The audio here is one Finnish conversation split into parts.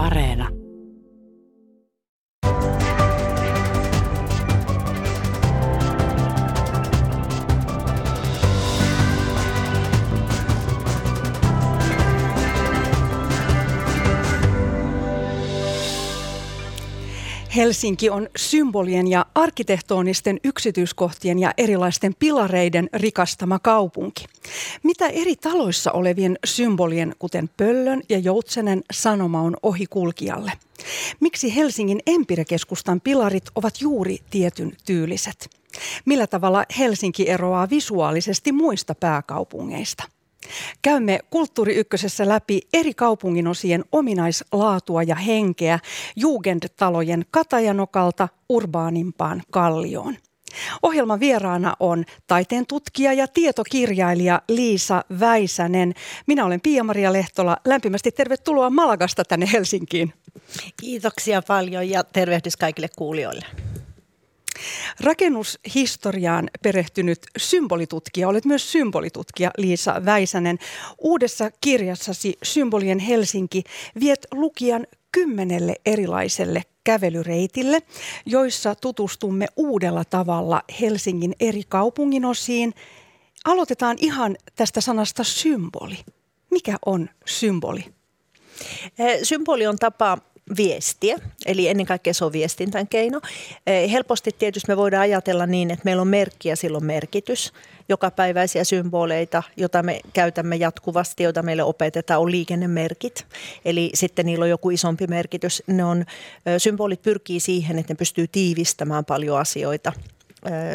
Areena. Helsinki on symbolien ja arkkitehtonisten yksityiskohtien ja erilaisten pilareiden rikastama kaupunki. Mitä eri taloissa olevien symbolien, kuten pöllön ja joutsenen sanoma on ohikulkijalle? Miksi Helsingin Empirekeskustan pilarit ovat juuri tietyn tyyliset? Millä tavalla Helsinki eroaa visuaalisesti muista pääkaupungeista? Käymme Kulttuuri Ykkösessä läpi eri kaupunginosien ominaislaatua ja henkeä Jugendtalojen Katajanokalta urbaanimpaan Kallioon. Ohjelman vieraana on taiteen tutkija ja tietokirjailija Liisa Väisänen. Minä olen Pia-Maria Lehtola. Lämpimästi tervetuloa Malagasta tänne Helsinkiin. Kiitoksia paljon ja tervehdys kaikille kuulijoille. Rakennushistoriaan perehtynyt symbolitutkija, olet myös symbolitutkija Liisa Väisänen. Uudessa kirjassasi Symbolien Helsinki viet lukijan kymmenelle erilaiselle kävelyreitille, joissa tutustumme uudella tavalla Helsingin eri kaupunginosiin. Aloitetaan ihan tästä sanasta symboli. Mikä on symboli? Symboli on tapa viestiä, eli ennen kaikkea se on viestintän keino. Eh, helposti tietysti me voidaan ajatella niin, että meillä on merkki ja silloin merkitys. Jokapäiväisiä symboleita, joita me käytämme jatkuvasti, joita meille opetetaan, on liikennemerkit. Eli sitten niillä on joku isompi merkitys. Ne on, symbolit pyrkii siihen, että ne pystyy tiivistämään paljon asioita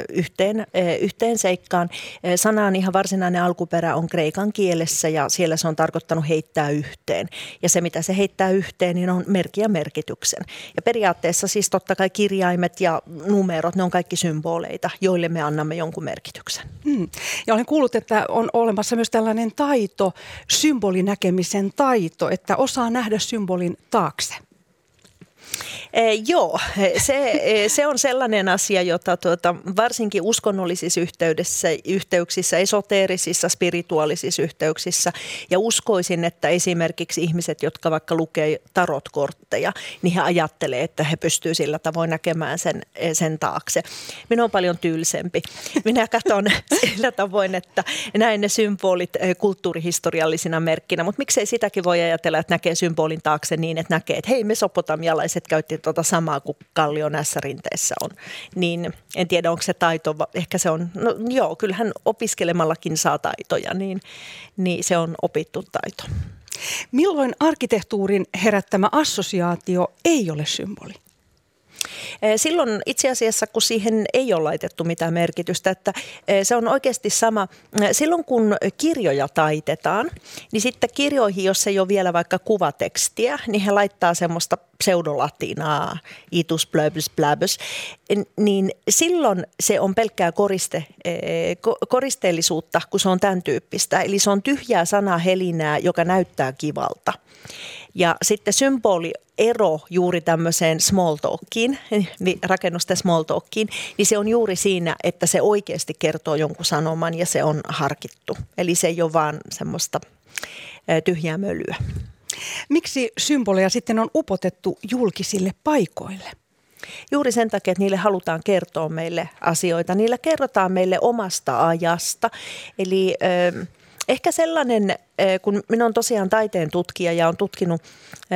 yhteen, yhteen seikkaan. Sanaan ihan varsinainen alkuperä on kreikan kielessä ja siellä se on tarkoittanut heittää yhteen. Ja se, mitä se heittää yhteen, niin on merkki ja merkityksen. Ja periaatteessa siis totta kai kirjaimet ja numerot, ne on kaikki symboleita, joille me annamme jonkun merkityksen. Hmm. Ja olen kuullut, että on olemassa myös tällainen taito, symbolinäkemisen taito, että osaa nähdä symbolin taakse. Eh, joo, se, eh, se on sellainen asia, jota tuota, varsinkin uskonnollisissa yhteydessä, yhteyksissä, esoteerisissa, spirituaalisissa yhteyksissä ja uskoisin, että esimerkiksi ihmiset, jotka vaikka lukee tarotkortteja, niin he ajattelee, että he pystyvät sillä tavoin näkemään sen, eh, sen taakse. Minä olen paljon tylsempi. Minä katson sillä tavoin, että näen ne symbolit kulttuurihistoriallisina merkkinä, mutta miksei sitäkin voi ajatella, että näkee symbolin taakse niin, että näkee, että hei me sopotamialaiset käytti tuota samaa kuin Kallio näissä rinteessä on. Niin en tiedä, onko se taito, ehkä se on, no joo, kyllähän opiskelemallakin saa taitoja, niin, niin se on opittu taito. Milloin arkkitehtuurin herättämä assosiaatio ei ole symboli? Eh, silloin itse asiassa, kun siihen ei ole laitettu mitään merkitystä, että eh, se on oikeasti sama. Eh, silloin kun kirjoja taitetaan, niin sitten kirjoihin, jos ei ole vielä vaikka kuvatekstiä, niin he laittaa semmoista pseudolatinaa, itus blöbys blöbys, niin silloin se on pelkkää koriste, koristeellisuutta, kun se on tämän tyyppistä. Eli se on tyhjää sanaa helinää, joka näyttää kivalta. Ja sitten symboli ero juuri tämmöiseen small talkiin, niin rakennusten small talkiin, niin se on juuri siinä, että se oikeasti kertoo jonkun sanoman ja se on harkittu. Eli se ei ole vaan semmoista tyhjää mölyä. Miksi symboleja sitten on upotettu julkisille paikoille? Juuri sen takia, että niille halutaan kertoa meille asioita. Niillä kerrotaan meille omasta ajasta. Eli... Ö, Ehkä sellainen, kun minä olen tosiaan taiteen tutkija ja olen tutkinut,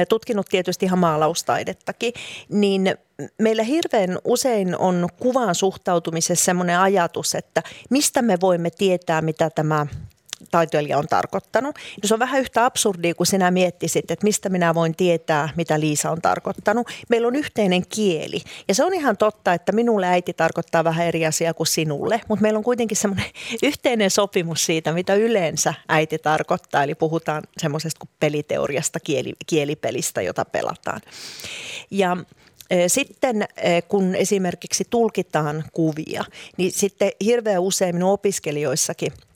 tutkinut tietysti ihan maalaustaidettakin, niin meillä hirveän usein on kuvaan suhtautumisessa sellainen ajatus, että mistä me voimme tietää, mitä tämä taiteilija on tarkoittanut. Se on vähän yhtä absurdia, kun sinä miettisit, että mistä minä voin tietää, mitä Liisa on tarkoittanut. Meillä on yhteinen kieli. Ja se on ihan totta, että minulle äiti tarkoittaa vähän eri asiaa kuin sinulle. Mutta meillä on kuitenkin semmoinen yhteinen sopimus siitä, mitä yleensä äiti tarkoittaa. Eli puhutaan semmoisesta kuin peliteoriasta, kieli, kielipelistä, jota pelataan. Ja e, sitten e, kun esimerkiksi tulkitaan kuvia, niin sitten hirveän usein minun opiskelijoissakin –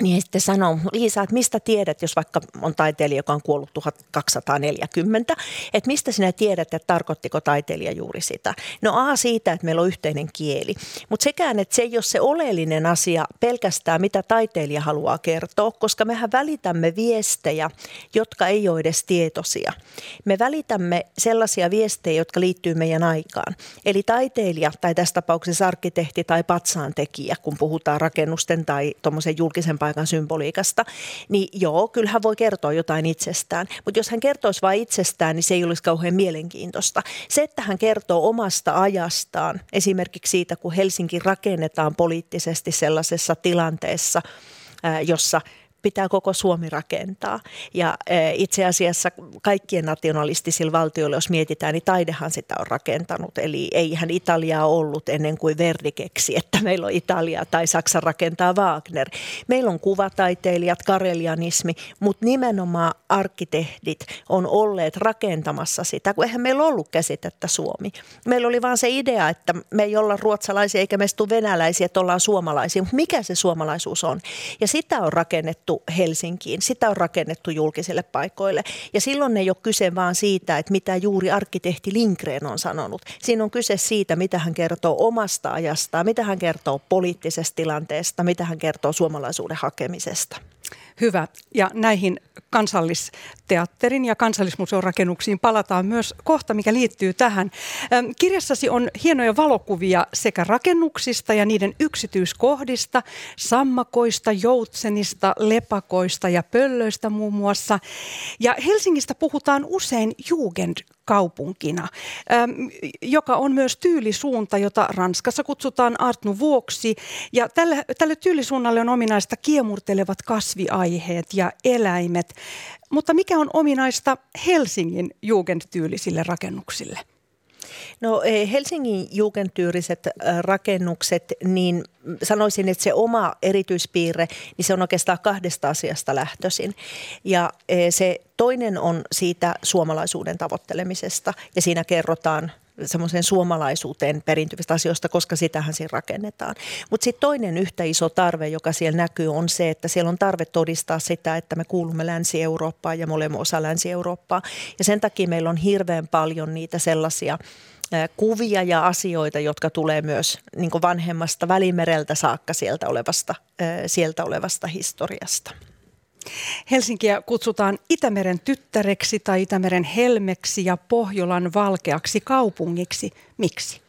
niin sitten sanoo, Liisa, että mistä tiedät, jos vaikka on taiteilija, joka on kuollut 1240, että mistä sinä tiedät, että tarkoittiko taiteilija juuri sitä? No A siitä, että meillä on yhteinen kieli, mutta sekään, että se ei ole se oleellinen asia pelkästään, mitä taiteilija haluaa kertoa, koska mehän välitämme viestejä, jotka ei ole edes tietoisia. Me välitämme sellaisia viestejä, jotka liittyy meidän aikaan. Eli taiteilija tai tässä tapauksessa arkkitehti tai patsaantekijä, kun puhutaan rakennusten tai tuommoisen julkisen paikan symboliikasta, niin joo, kyllä hän voi kertoa jotain itsestään. Mutta jos hän kertoisi vain itsestään, niin se ei olisi kauhean mielenkiintoista. Se, että hän kertoo omasta ajastaan, esimerkiksi siitä, kun Helsinki rakennetaan poliittisesti sellaisessa tilanteessa, jossa – pitää koko Suomi rakentaa. Ja itse asiassa kaikkien nationalistisilla valtioilla, jos mietitään, niin taidehan sitä on rakentanut. Eli eihän Italiaa ollut ennen kuin Verdi keksi, että meillä on Italia tai Saksa rakentaa Wagner. Meillä on kuvataiteilijat, karelianismi, mutta nimenomaan arkkitehdit on olleet rakentamassa sitä, kun eihän meillä ollut käsitettä Suomi. Meillä oli vaan se idea, että me ei olla ruotsalaisia eikä meistä tule venäläisiä, että ollaan suomalaisia. Mutta mikä se suomalaisuus on? Ja sitä on rakennettu rakennettu Helsinkiin, sitä on rakennettu julkisille paikoille. Ja silloin ei ole kyse vaan siitä, että mitä juuri arkkitehti Lindgren on sanonut. Siinä on kyse siitä, mitä hän kertoo omasta ajastaan, mitä hän kertoo poliittisesta tilanteesta, mitä hän kertoo suomalaisuuden hakemisesta. Hyvä. Ja näihin kansallisteatterin ja kansallismuseon rakennuksiin palataan myös kohta, mikä liittyy tähän. Kirjassasi on hienoja valokuvia sekä rakennuksista ja niiden yksityiskohdista, sammakoista, joutsenista, lepakoista ja pöllöistä muun muassa. Ja Helsingistä puhutaan usein Jugend kaupunkina, joka on myös tyylisuunta, jota Ranskassa kutsutaan Art Nouveauksi. Ja tälle, tälle tyylisuunnalle on ominaista kiemurtelevat kasviaiheet ja eläimet. Mutta mikä on ominaista Helsingin jugendtyylisille rakennuksille? No eh, Helsingin jugendtyyriset äh, rakennukset, niin sanoisin, että se oma erityispiirre, niin se on oikeastaan kahdesta asiasta lähtöisin. Ja eh, se toinen on siitä suomalaisuuden tavoittelemisesta ja siinä kerrotaan semmoiseen suomalaisuuteen perintyvistä asioista, koska sitähän siinä rakennetaan. Mutta sitten toinen yhtä iso tarve, joka siellä näkyy, on se, että siellä on tarve todistaa sitä, että me kuulumme Länsi-Eurooppaan ja me olemme osa Länsi-Eurooppaa. Ja sen takia meillä on hirveän paljon niitä sellaisia kuvia ja asioita, jotka tulee myös niin vanhemmasta välimereltä saakka sieltä olevasta, sieltä olevasta historiasta. Helsinkiä kutsutaan Itämeren tyttäreksi tai Itämeren helmeksi ja Pohjolan valkeaksi kaupungiksi. Miksi?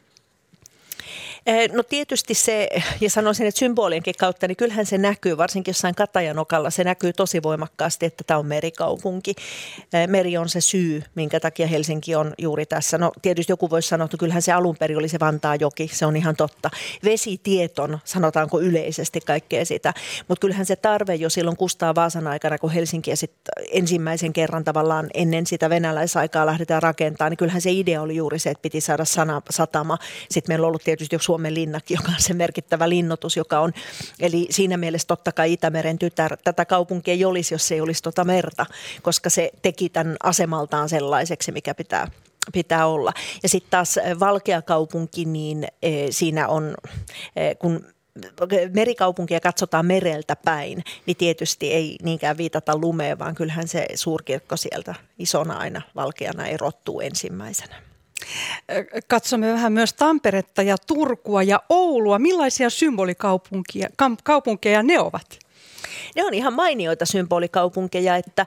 Eh, no tietysti se, ja sanoisin, että symbolienkin kautta, niin kyllähän se näkyy, varsinkin jossain Katajanokalla, se näkyy tosi voimakkaasti, että tämä on merikaupunki. Eh, meri on se syy, minkä takia Helsinki on juuri tässä. No tietysti joku voisi sanoa, että kyllähän se alun perin oli se Vantaajoki, se on ihan totta. Vesitieton, sanotaanko yleisesti kaikkea sitä, mutta kyllähän se tarve jo silloin Kustaa Vaasan aikana, kun Helsinkiä sitten ensimmäisen kerran tavallaan ennen sitä venäläisaikaa lähdetään rakentamaan, niin kyllähän se idea oli juuri se, että piti saada sana, satama. Sitten meillä on ollut tietysti jo Suomen linnakki, joka on se merkittävä linnoitus, joka on, eli siinä mielessä totta kai Itämeren tytär, tätä kaupunkia ei olisi, jos ei olisi tuota merta, koska se teki tämän asemaltaan sellaiseksi, mikä pitää pitää olla. Ja sitten taas Valkea kaupunki, niin e, siinä on, e, kun merikaupunkia katsotaan mereltä päin, niin tietysti ei niinkään viitata lumeen, vaan kyllähän se suurkirkko sieltä isona aina valkeana erottuu ensimmäisenä. Katsomme vähän myös Tamperetta ja Turkua ja Oulua. Millaisia symbolikaupunkeja kaupunkeja ne ovat? Ne on ihan mainioita symbolikaupunkeja, että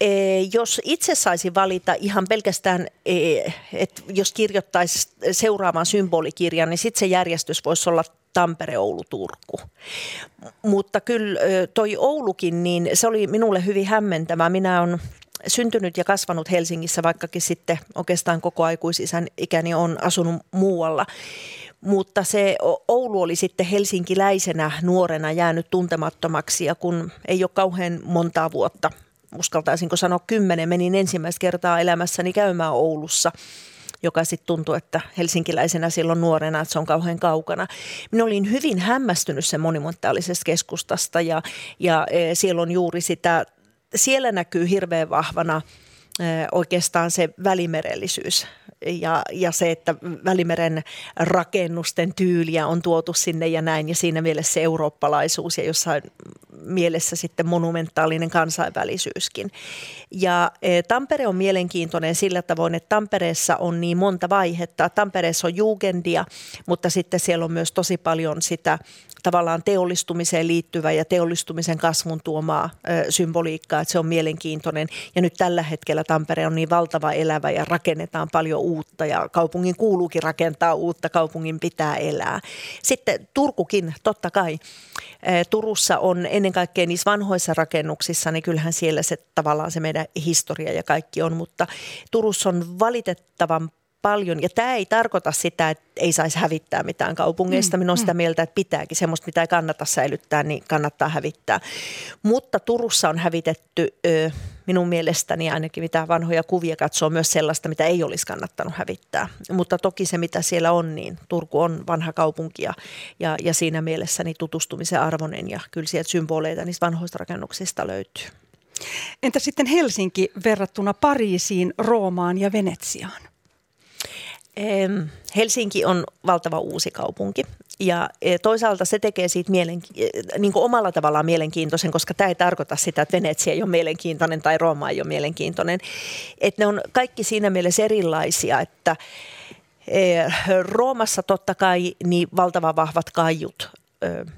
e, jos itse saisi valita ihan pelkästään, e, että jos kirjoittaisi seuraavan symbolikirjan, niin sitten se järjestys voisi olla Tampere, Oulu, Turku. Mutta kyllä toi Oulukin, niin se oli minulle hyvin hämmentävä. Minä olen syntynyt ja kasvanut Helsingissä, vaikkakin sitten oikeastaan koko aikuisisän ikäni on asunut muualla. Mutta se Oulu oli sitten helsinkiläisenä nuorena jäänyt tuntemattomaksi ja kun ei ole kauhean montaa vuotta, uskaltaisinko sanoa kymmenen, menin ensimmäistä kertaa elämässäni käymään Oulussa joka sitten tuntui, että helsinkiläisenä silloin nuorena, että se on kauhean kaukana. Minä olin hyvin hämmästynyt sen monimentaalisesta keskustasta ja, ja e, siellä on juuri sitä siellä näkyy hirveän vahvana oikeastaan se välimerellisyys. Ja, ja se, että Välimeren rakennusten tyyliä on tuotu sinne ja näin ja siinä mielessä se eurooppalaisuus ja jossain mielessä sitten monumentaalinen kansainvälisyyskin. Ja e, Tampere on mielenkiintoinen sillä tavoin, että Tampereessa on niin monta vaihetta. Tampereessa on jugendia, mutta sitten siellä on myös tosi paljon sitä tavallaan teollistumiseen liittyvää ja teollistumisen kasvun tuomaa ö, symboliikkaa, että se on mielenkiintoinen. Ja nyt tällä hetkellä Tampere on niin valtava elävä ja rakennetaan paljon uutta ja kaupungin kuuluukin rakentaa uutta, kaupungin pitää elää. Sitten Turkukin, totta kai. Turussa on ennen kaikkea niissä vanhoissa rakennuksissa, niin kyllähän siellä se tavallaan se meidän historia ja kaikki on, mutta Turussa on valitettavan paljon. Ja tämä ei tarkoita sitä, että ei saisi hävittää mitään kaupungeista. Mm, Minä olen sitä mm. mieltä, että pitääkin. Semmoista, mitä ei kannata säilyttää, niin kannattaa hävittää. Mutta Turussa on hävitetty minun mielestäni ainakin mitä vanhoja kuvia katsoo myös sellaista, mitä ei olisi kannattanut hävittää. Mutta toki se, mitä siellä on, niin Turku on vanha kaupunki ja, ja, ja siinä mielessä niin tutustumisen arvoinen ja kyllä sieltä symboleita niistä vanhoista rakennuksista löytyy. Entä sitten Helsinki verrattuna Pariisiin, Roomaan ja Venetsiaan? Helsinki on valtava uusi kaupunki ja e, toisaalta se tekee siitä mielenki- e, niin kuin omalla tavallaan mielenkiintoisen, koska tämä ei tarkoita sitä, että Venetsia ei ole mielenkiintoinen tai Rooma ei ole mielenkiintoinen. Että ne on kaikki siinä mielessä erilaisia, että e, Roomassa totta kai niin valtavan vahvat kaiut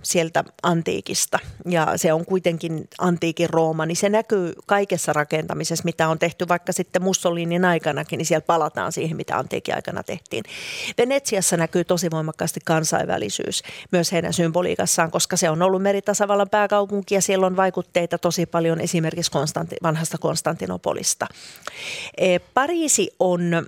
sieltä antiikista ja se on kuitenkin antiikin Rooma, niin se näkyy kaikessa rakentamisessa, mitä on tehty vaikka sitten Mussolinin aikanakin, niin siellä palataan siihen, mitä antiikin aikana tehtiin. Venetsiassa näkyy tosi voimakkaasti kansainvälisyys myös heidän symboliikassaan, koska se on ollut meritasavallan pääkaupunki ja siellä on vaikutteita tosi paljon esimerkiksi Konstanti, vanhasta Konstantinopolista. E, Pariisi on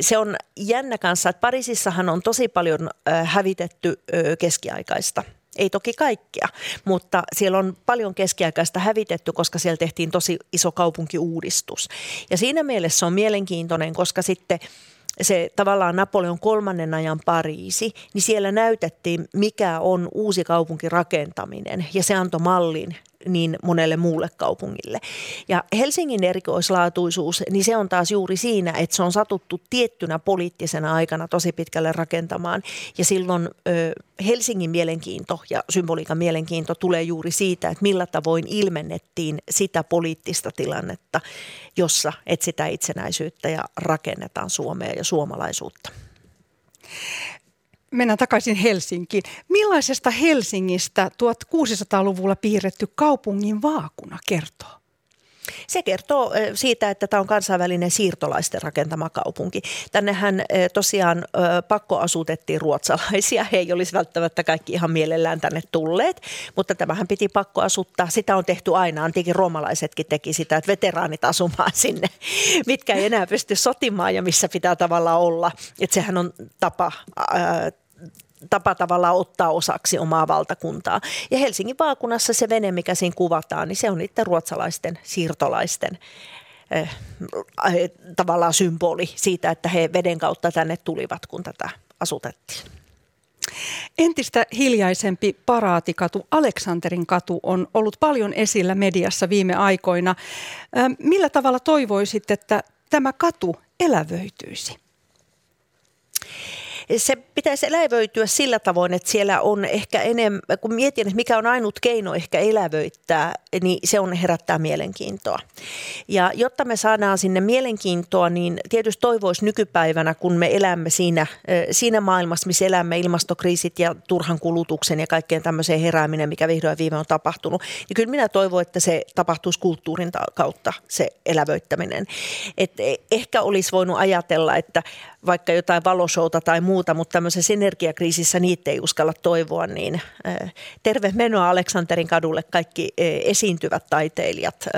se on jännä kanssa, että Pariisissahan on tosi paljon hävitetty keskiaikaista ei toki kaikkea, mutta siellä on paljon keskiaikaista hävitetty, koska siellä tehtiin tosi iso kaupunkiuudistus. Ja siinä mielessä se on mielenkiintoinen, koska sitten se tavallaan Napoleon kolmannen ajan Pariisi, niin siellä näytettiin, mikä on uusi kaupunkirakentaminen ja se antoi mallin niin monelle muulle kaupungille. Ja Helsingin erikoislaatuisuus, niin se on taas juuri siinä, että se on satuttu tiettynä poliittisena aikana tosi pitkälle rakentamaan. Ja silloin ö, Helsingin mielenkiinto ja symboliikan mielenkiinto tulee juuri siitä, että millä tavoin ilmennettiin sitä poliittista tilannetta, jossa etsitään itsenäisyyttä ja rakennetaan Suomea ja suomalaisuutta. Mennään takaisin Helsinkiin. Millaisesta Helsingistä 1600-luvulla piirretty kaupungin vaakuna kertoo? Se kertoo siitä, että tämä on kansainvälinen siirtolaisten rakentama kaupunki. Tännehän tosiaan pakko asutettiin ruotsalaisia. He ei olisi välttämättä kaikki ihan mielellään tänne tulleet, mutta tämähän piti pakko asuttaa. Sitä on tehty aina. Antiikin roomalaisetkin teki sitä, että veteraanit asumaan sinne, mitkä ei enää pysty sotimaan ja missä pitää tavallaan olla. Että sehän on tapa tapa tavallaan ottaa osaksi omaa valtakuntaa. Ja Helsingin vaakunassa se vene, mikä siinä kuvataan, niin se on niiden ruotsalaisten siirtolaisten eh, tavallaan symboli siitä, että he veden kautta tänne tulivat, kun tätä asutettiin. Entistä hiljaisempi paraatikatu, Aleksanterin katu, on ollut paljon esillä mediassa viime aikoina. Millä tavalla toivoisit, että tämä katu elävöityisi? Se pitäisi elävöityä sillä tavoin, että siellä on ehkä enemmän, kun mietin, että mikä on ainut keino ehkä elävöittää, niin se on herättää mielenkiintoa. Ja jotta me saadaan sinne mielenkiintoa, niin tietysti toivoisi nykypäivänä, kun me elämme siinä, siinä maailmassa, missä elämme ilmastokriisit ja turhan kulutuksen ja kaikkeen tämmöiseen herääminen, mikä vihdoin viime on tapahtunut, niin kyllä minä toivon, että se tapahtuisi kulttuurin kautta se elävöittäminen. Et e, ehkä olisi voinut ajatella, että vaikka jotain valoshouta tai muuta, mutta tämmöisessä energiakriisissä niitä ei uskalla toivoa, niin terve menoa Aleksanterin kadulle kaikki esiintyvät taiteilijat,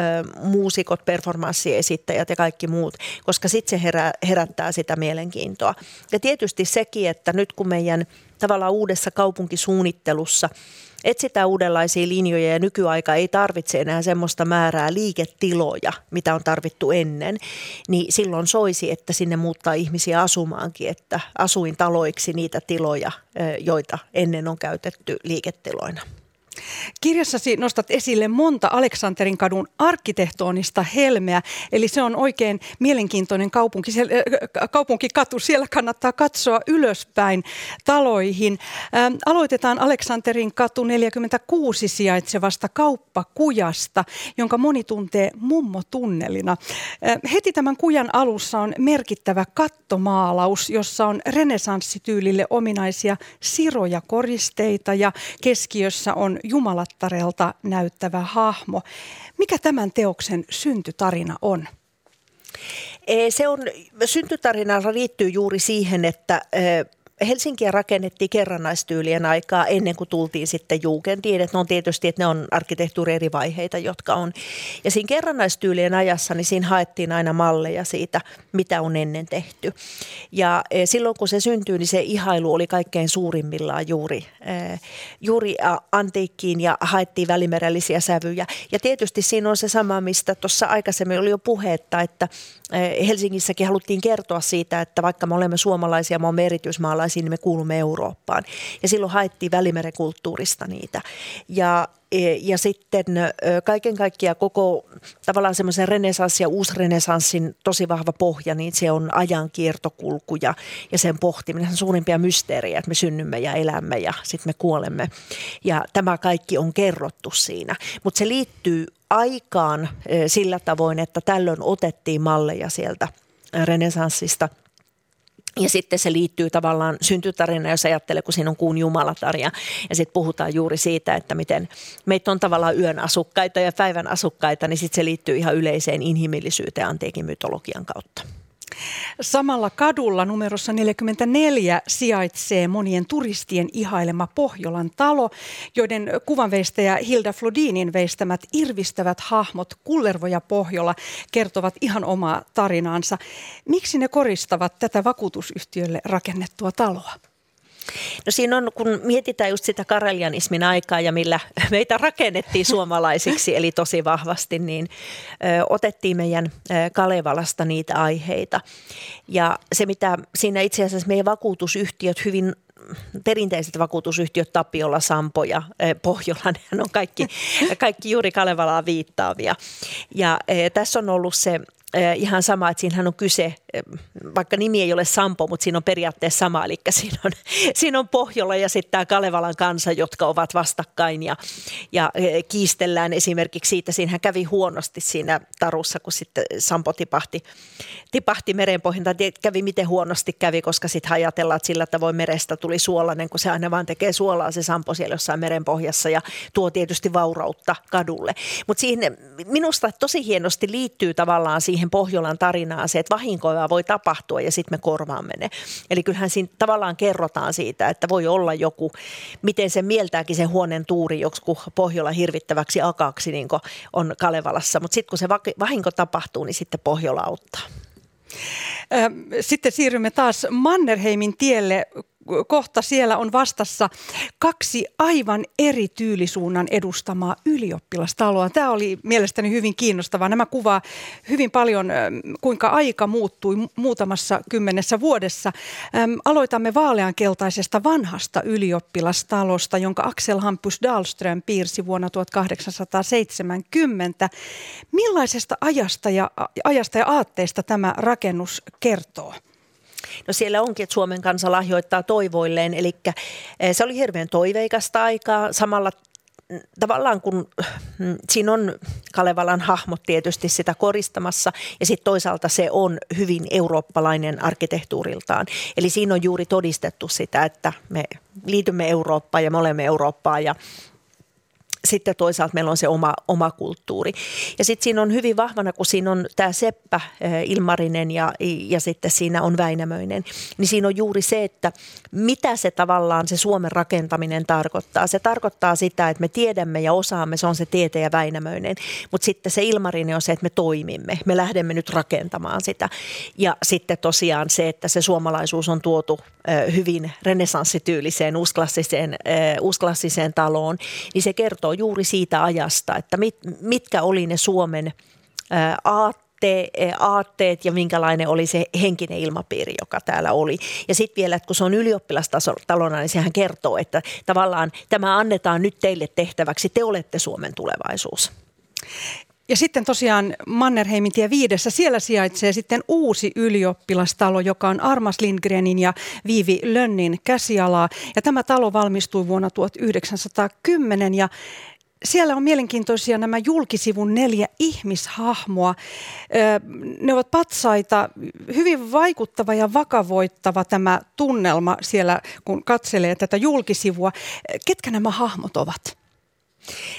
muusikot, performanssiesittäjät ja kaikki muut, koska sitten se herää, herättää sitä mielenkiintoa. Ja tietysti sekin, että nyt kun meidän tavallaan uudessa kaupunkisuunnittelussa – etsitään uudenlaisia linjoja ja nykyaika ei tarvitse enää semmoista määrää liiketiloja, mitä on tarvittu ennen, niin silloin soisi, että sinne muuttaa ihmisiä asumaankin, että asuin taloiksi niitä tiloja, joita ennen on käytetty liiketiloina. Kirjassasi nostat esille monta Aleksanterin kadun arkkitehtonista helmeä, eli se on oikein mielenkiintoinen kaupunki, kaupunkikatu. Siellä kannattaa katsoa ylöspäin taloihin. Aloitetaan Aleksanterin katu 46 sijaitsevasta kauppakujasta, jonka moni tuntee mummotunnelina. Heti tämän kujan alussa on merkittävä kattomaalaus, jossa on renesanssityylille ominaisia siroja koristeita ja keskiössä on jumalattarelta näyttävä hahmo. Mikä tämän teoksen syntytarina on? E, se on, syntytarina liittyy juuri siihen, että Helsinkiä rakennettiin kerrannaistyylien aikaa ennen kuin tultiin sitten Jugendiin. Että ne on tietysti, että ne on arkkitehtuuri eri vaiheita, jotka on. Ja siinä kerrannaistyylien ajassa, niin siinä haettiin aina malleja siitä, mitä on ennen tehty. Ja e, silloin kun se syntyi, niin se ihailu oli kaikkein suurimmillaan juuri, e, juuri antiikkiin ja haettiin välimerellisiä sävyjä. Ja tietysti siinä on se sama, mistä tuossa aikaisemmin oli jo puhetta, että Helsingissäkin haluttiin kertoa siitä, että vaikka me olemme suomalaisia, me olemme erityismaalaisia, niin me kuulumme Eurooppaan. Ja silloin haettiin välimerekulttuurista niitä. Ja, e, ja sitten kaiken kaikkiaan koko tavallaan semmoisen renesanssin ja uusrenesanssin tosi vahva pohja, niin se on ajan kiertokulku ja, ja sen pohtiminen. Se on suurimpia mysteerejä, että me synnymme ja elämme ja sitten me kuolemme. Ja tämä kaikki on kerrottu siinä. Mutta se liittyy aikaan sillä tavoin, että tällöin otettiin malleja sieltä renesanssista – ja sitten se liittyy tavallaan syntytarina, jos ajattelee, kun siinä on kuun jumalatar ja, ja sitten puhutaan juuri siitä, että miten meitä on tavallaan yön asukkaita ja päivän asukkaita, niin sitten se liittyy ihan yleiseen inhimillisyyteen antiikin mytologian kautta. Samalla kadulla numerossa 44 sijaitsee monien turistien ihailema Pohjolan talo, joiden kuvanveistäjä Hilda Flodinin veistämät irvistävät hahmot Kullervo ja Pohjola kertovat ihan omaa tarinaansa. Miksi ne koristavat tätä vakuutusyhtiölle rakennettua taloa? No siinä on, kun mietitään just sitä karelianismin aikaa ja millä meitä rakennettiin suomalaisiksi, eli tosi vahvasti, niin ö, otettiin meidän ö, Kalevalasta niitä aiheita. Ja se, mitä siinä itse asiassa meidän vakuutusyhtiöt hyvin perinteiset vakuutusyhtiöt Tapiola, Sampo ja Pohjola, ne on kaikki, kaikki juuri Kalevalaa viittaavia. Ja tässä on ollut se ihan sama, että siinähän on kyse, vaikka nimi ei ole Sampo, mutta siinä on periaatteessa sama, eli siinä on, siinä on Pohjola ja sitten tämä Kalevalan kansa, jotka ovat vastakkain ja, ja kiistellään esimerkiksi siitä, siinähän kävi huonosti siinä tarussa, kun sitten Sampo tipahti, tipahti merenpohjaan, tai kävi miten huonosti kävi, koska sitten ajatellaan, että sillä tavoin merestä tuli suolainen, kun se aina vaan tekee suolaa se Sampo siellä jossain merenpohjassa ja tuo tietysti vaurautta kadulle. Mutta siihen minusta tosi hienosti liittyy tavallaan siihen, siihen Pohjolan tarinaan se, että vahinkoja voi tapahtua ja sitten me korvaamme ne. Eli kyllähän siinä tavallaan kerrotaan siitä, että voi olla joku, miten se mieltääkin sen huoneen tuuri joku Pohjola hirvittäväksi akaksi, niin on Kalevalassa. Mutta sitten kun se vahinko tapahtuu, niin sitten Pohjola auttaa. Sitten siirrymme taas Mannerheimin tielle kohta siellä on vastassa kaksi aivan eri tyylisuunnan edustamaa ylioppilastaloa. Tämä oli mielestäni hyvin kiinnostavaa. Nämä kuvaa hyvin paljon, kuinka aika muuttui muutamassa kymmenessä vuodessa. Aloitamme vaaleankeltaisesta vanhasta ylioppilastalosta, jonka Axel Hampus Dahlström piirsi vuonna 1870. Millaisesta ajasta ja, ajasta ja aatteesta tämä rakennus kertoo? No siellä onkin, että Suomen kansa lahjoittaa toivoilleen, eli eh, se oli hirveän toiveikasta aikaa. Samalla mm, tavallaan kun mm, siinä on Kalevalan hahmot tietysti sitä koristamassa ja sitten toisaalta se on hyvin eurooppalainen arkkitehtuuriltaan. Eli siinä on juuri todistettu sitä, että me liitymme Eurooppaan ja me olemme Eurooppaa ja sitten toisaalta meillä on se oma, oma kulttuuri. Ja sitten siinä on hyvin vahvana, kun siinä on tämä Seppä eh, Ilmarinen ja, ja sitten siinä on Väinämöinen, niin siinä on juuri se, että mitä se tavallaan se Suomen rakentaminen tarkoittaa. Se tarkoittaa sitä, että me tiedämme ja osaamme, se on se Tiete ja Väinämöinen, mutta sitten se Ilmarinen on se, että me toimimme, me lähdemme nyt rakentamaan sitä. Ja sitten tosiaan se, että se suomalaisuus on tuotu eh, hyvin renessanssityyliseen, uusklassiseen, eh, uusklassiseen taloon, niin se kertoo juuri siitä ajasta, että mit, mitkä oli ne Suomen te aatteet ja minkälainen oli se henkinen ilmapiiri, joka täällä oli. Ja sitten vielä, että kun se on ylioppilastalona, niin sehän kertoo, että tavallaan tämä annetaan nyt teille tehtäväksi, te olette Suomen tulevaisuus. Ja sitten tosiaan Mannerheimin tie viidessä, siellä sijaitsee sitten uusi ylioppilastalo, joka on Armas Lindgrenin ja Viivi Lönnin käsialaa. Ja tämä talo valmistui vuonna 1910 ja siellä on mielenkiintoisia nämä julkisivun neljä ihmishahmoa. Ne ovat patsaita, hyvin vaikuttava ja vakavoittava tämä tunnelma siellä, kun katselee tätä julkisivua. Ketkä nämä hahmot ovat?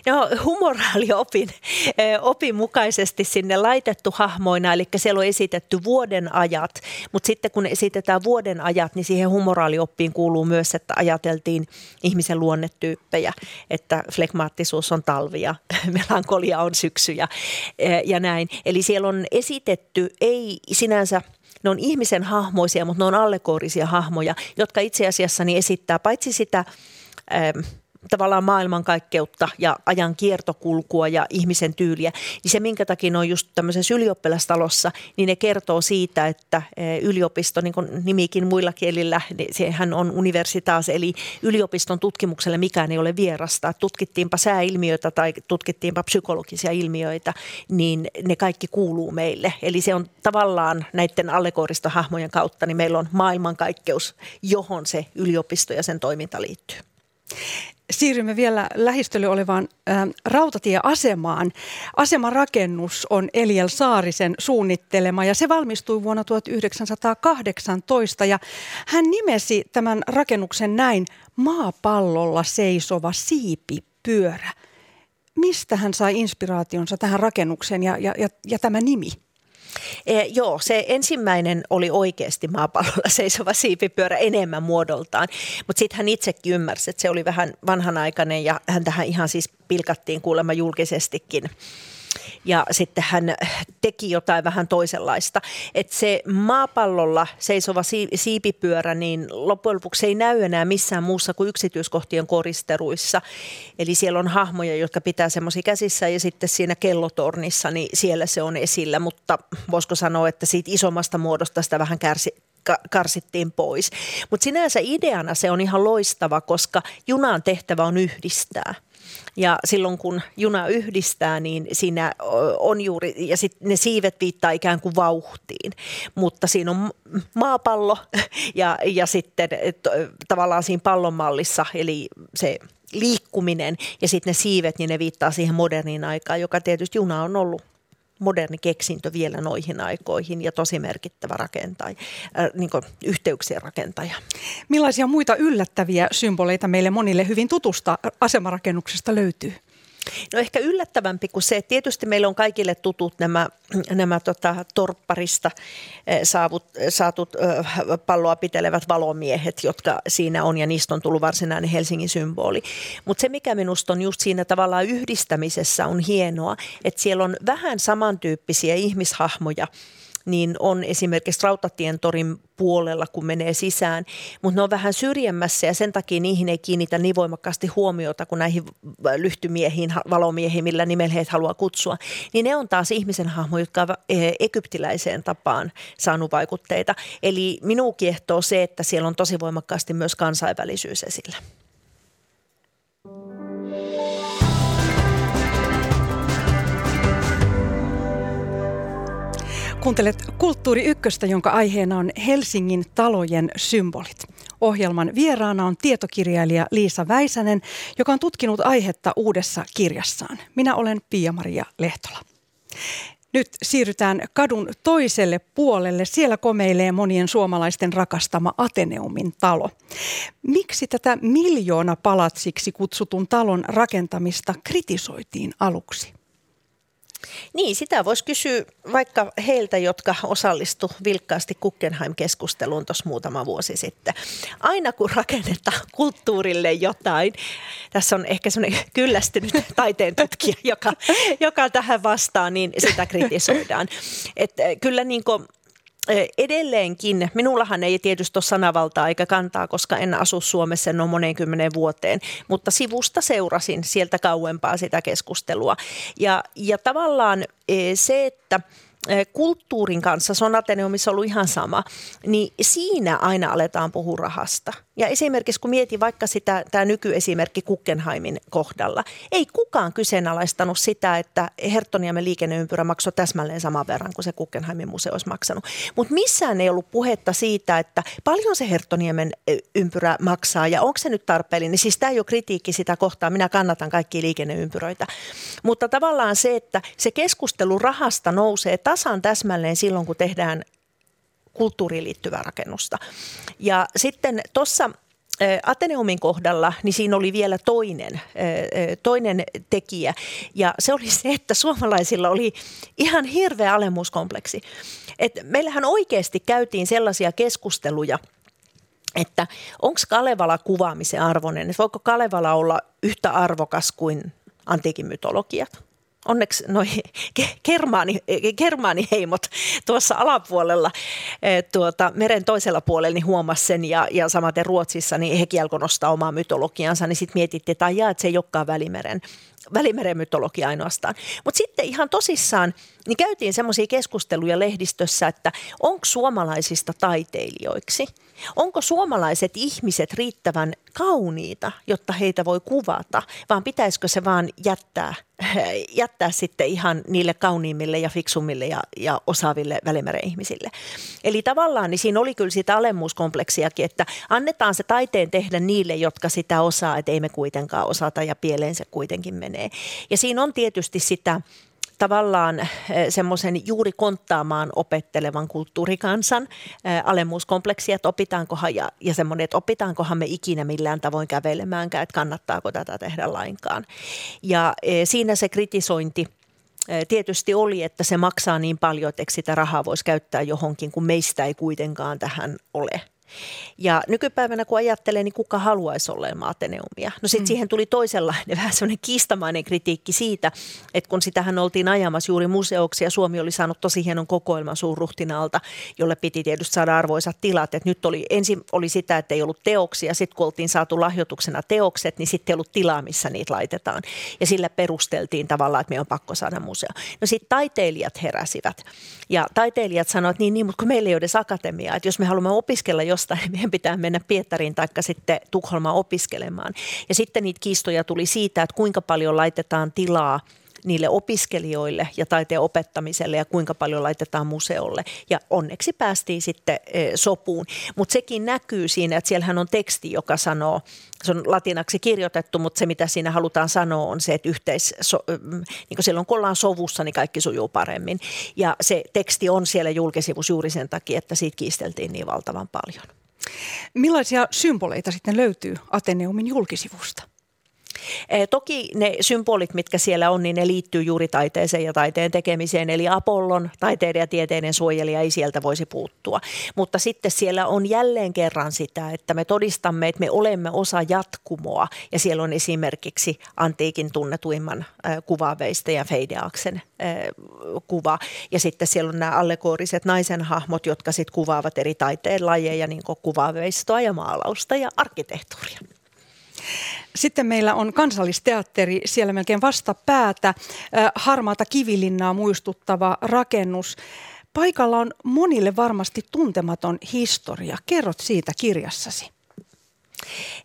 No humoraaliopin opin mukaisesti sinne laitettu hahmoina, eli siellä on esitetty vuoden ajat, mutta sitten kun esitetään vuoden ajat, niin siihen humoraalioppiin kuuluu myös, että ajateltiin ihmisen luonnetyyppejä, että flegmaattisuus on talvia, melankolia on syksyjä ja näin. Eli siellä on esitetty, ei sinänsä ne on ihmisen hahmoisia, mutta ne on allegorisia hahmoja, jotka itse asiassa niin esittää paitsi sitä tavallaan maailmankaikkeutta ja ajan kiertokulkua ja ihmisen tyyliä, niin se minkä takia ne on just tämmöisessä ylioppilastalossa, niin ne kertoo siitä, että e, yliopisto, niin kuin nimikin muilla kielillä, niin sehän on universitaas, eli yliopiston tutkimukselle mikään ei ole vierasta. Tutkittiinpa sääilmiöitä tai tutkittiinpa psykologisia ilmiöitä, niin ne kaikki kuuluu meille. Eli se on tavallaan näiden allegorista hahmojen kautta, niin meillä on maailmankaikkeus, johon se yliopisto ja sen toiminta liittyy. Siirrymme vielä lähistölle olevaan ä, rautatieasemaan. Asemarakennus on Eliel Saarisen suunnittelema ja se valmistui vuonna 1918 ja hän nimesi tämän rakennuksen näin maapallolla seisova siipipyörä. Mistä hän sai inspiraationsa tähän rakennukseen ja, ja, ja, ja tämä nimi? E, joo, se ensimmäinen oli oikeasti maapallolla seisova siipipyörä enemmän muodoltaan, mutta sitten hän itsekin ymmärsi, että se oli vähän vanhanaikainen ja hän tähän ihan siis pilkattiin kuulemma julkisestikin ja sitten hän teki jotain vähän toisenlaista. Että se maapallolla seisova siipipyörä, niin loppujen lopuksi ei näy enää missään muussa kuin yksityiskohtien koristeruissa. Eli siellä on hahmoja, jotka pitää semmoisia käsissä ja sitten siinä kellotornissa, niin siellä se on esillä. Mutta voisiko sanoa, että siitä isommasta muodosta sitä vähän kärsi, karsittiin pois. Mutta sinänsä ideana se on ihan loistava, koska junan tehtävä on yhdistää – ja silloin kun juna yhdistää, niin siinä on juuri, ja sitten ne siivet viittaa ikään kuin vauhtiin. Mutta siinä on maapallo ja, ja sitten tavallaan siinä pallonmallissa, eli se liikkuminen ja sitten ne siivet, niin ne viittaa siihen moderniin aikaan, joka tietysti juna on ollut moderni keksintö vielä noihin aikoihin ja tosi merkittävä rakentaja, äh, niin yhteyksien rakentaja. Millaisia muita yllättäviä symboleita meille monille hyvin tutusta asemarakennuksesta löytyy? No ehkä yllättävämpi kuin se, että tietysti meillä on kaikille tutut nämä, nämä tota, torpparista eh, saavut, saatut palloa pitelevät valomiehet, jotka siinä on ja niistä on tullut varsinainen Helsingin symboli. Mutta se, mikä minusta on just siinä tavallaan yhdistämisessä on hienoa, että siellä on vähän samantyyppisiä ihmishahmoja – niin on esimerkiksi Rautatien torin puolella, kun menee sisään, mutta ne on vähän syrjemmässä ja sen takia niihin ei kiinnitä niin voimakkaasti huomiota kuin näihin lyhtymiehiin, valomiehiin, millä nimellä heitä haluaa kutsua. Niin ne on taas ihmisen hahmo, jotka ovat e, egyptiläiseen tapaan saanut vaikutteita. Eli minun kiehtoo se, että siellä on tosi voimakkaasti myös kansainvälisyys esillä. Kuuntelet Kulttuuri Ykköstä, jonka aiheena on Helsingin talojen symbolit. Ohjelman vieraana on tietokirjailija Liisa Väisänen, joka on tutkinut aihetta uudessa kirjassaan. Minä olen Pia-Maria Lehtola. Nyt siirrytään kadun toiselle puolelle. Siellä komeilee monien suomalaisten rakastama Ateneumin talo. Miksi tätä miljoona palatsiksi kutsutun talon rakentamista kritisoitiin aluksi? Niin, sitä voisi kysyä vaikka heiltä, jotka osallistu vilkkaasti Guggenheim-keskusteluun tuossa muutama vuosi sitten. Aina kun rakennetaan kulttuurille jotain, tässä on ehkä semmoinen kyllästynyt taiteen tutkija, joka, joka tähän vastaa, niin sitä kritisoidaan. Et kyllä niin kuin edelleenkin, minullahan ei tietysti ole sanavaltaa eikä kantaa, koska en asu Suomessa en ole moneen kymmenen vuoteen, mutta sivusta seurasin sieltä kauempaa sitä keskustelua. Ja, ja tavallaan se, että kulttuurin kanssa, se on Ateneumissa ollut ihan sama, niin siinä aina aletaan puhua rahasta. Ja esimerkiksi kun mietin vaikka sitä, tämä nykyesimerkki Kukkenheimin kohdalla, ei kukaan kyseenalaistanut sitä, että Herttoniemen liikenneympyrä maksoi täsmälleen saman verran kuin se Kukkenheimin museo olisi maksanut. Mutta missään ei ollut puhetta siitä, että paljon se Herttoniemen ympyrä maksaa ja onko se nyt tarpeellinen. Siis tämä ei ole kritiikki sitä kohtaa, minä kannatan kaikkia liikenneympyröitä. Mutta tavallaan se, että se keskustelu rahasta nousee tasan täsmälleen silloin, kun tehdään kulttuuriin liittyvää rakennusta. Ja sitten tuossa Ateneumin kohdalla, niin siinä oli vielä toinen, toinen tekijä. Ja se oli se, että suomalaisilla oli ihan hirveä alemuuskompleksi. Et meillähän oikeasti käytiin sellaisia keskusteluja, että onko Kalevala kuvaamisen arvoinen, että voiko Kalevala olla yhtä arvokas kuin antiikin mytologiat onneksi noi kermaani, kermaaniheimot tuossa alapuolella eh, tuota, meren toisella puolella niin huomasi sen ja, ja samaten Ruotsissa niin hekin alkoi nostaa omaa mytologiansa, niin sitten mietittiin, että, että se ei olekaan välimeren, välimeren mytologia ainoastaan. Mutta sitten ihan tosissaan niin käytiin semmoisia keskusteluja lehdistössä, että onko suomalaisista taiteilijoiksi – Onko suomalaiset ihmiset riittävän kauniita, jotta heitä voi kuvata, vaan pitäisikö se vaan jättää, jättää sitten ihan niille kauniimmille ja fiksummille ja, ja osaaville välimeren ihmisille. Eli tavallaan niin siinä oli kyllä sitä alemmuuskompleksiakin, että annetaan se taiteen tehdä niille, jotka sitä osaa, että ei me kuitenkaan osata ja pieleen se kuitenkin menee. Ja siinä on tietysti sitä tavallaan eh, semmoisen juuri konttaamaan opettelevan kulttuurikansan eh, alemmuuskompleksia, että opitaankohan ja, ja semmoinen, että opitaankohan me ikinä millään tavoin kävelemäänkään, että kannattaako tätä tehdä lainkaan. Ja eh, siinä se kritisointi tietysti oli, että se maksaa niin paljon, että sitä rahaa voisi käyttää johonkin, kun meistä ei kuitenkaan tähän ole – ja nykypäivänä kun ajattelee, niin kuka haluaisi olla ilman Ateneumia? No sitten mm. siihen tuli toisenlainen vähän semmoinen kiistamainen kritiikki siitä, että kun sitähän oltiin ajamassa juuri museoksi ja Suomi oli saanut tosi hienon kokoelman suurruhtinaalta, jolle piti tietysti saada arvoisat tilat. Et nyt oli, ensin oli sitä, että ei ollut teoksia, sitten kun oltiin saatu lahjoituksena teokset, niin sitten ei ollut tilaa, missä niitä laitetaan. Ja sillä perusteltiin tavallaan, että me on pakko saada museo. No sitten taiteilijat heräsivät ja taiteilijat sanoivat, että niin, niin, mutta kun meillä ei ole edes akatemiaa, että jos me haluamme opiskella jostain, niin meidän pitää mennä Pietariin tai sitten Tukholmaan opiskelemaan. Ja sitten niitä kiistoja tuli siitä, että kuinka paljon laitetaan tilaa niille opiskelijoille ja taiteen opettamiselle ja kuinka paljon laitetaan museolle. Ja onneksi päästiin sitten e, sopuun. Mutta sekin näkyy siinä, että siellähän on teksti, joka sanoo, se on latinaksi kirjoitettu, mutta se mitä siinä halutaan sanoa on se, että yhteis, mm, niin kuin silloin kun ollaan sovussa, niin kaikki sujuu paremmin. Ja se teksti on siellä julkisivus juuri sen takia, että siitä kiisteltiin niin valtavan paljon. Millaisia symboleita sitten löytyy Ateneumin julkisivusta? Eh, toki ne symbolit, mitkä siellä on, niin ne liittyy juuri taiteeseen ja taiteen tekemiseen. Eli Apollon, taiteiden ja tieteiden suojelija ei sieltä voisi puuttua. Mutta sitten siellä on jälleen kerran sitä, että me todistamme, että me olemme osa jatkumoa. Ja siellä on esimerkiksi antiikin tunnetuimman äh, kuvaaveista ja Feideaksen äh, kuva. Ja sitten siellä on nämä allegoriset naisenhahmot, jotka sitten kuvaavat eri taiteen lajeja, niin kuin kuvaveistoa ja maalausta ja arkkitehtuuria. Sitten meillä on kansallisteatteri, siellä melkein vasta päätä, harmaata kivilinnaa muistuttava rakennus. Paikalla on monille varmasti tuntematon historia. Kerrot siitä kirjassasi.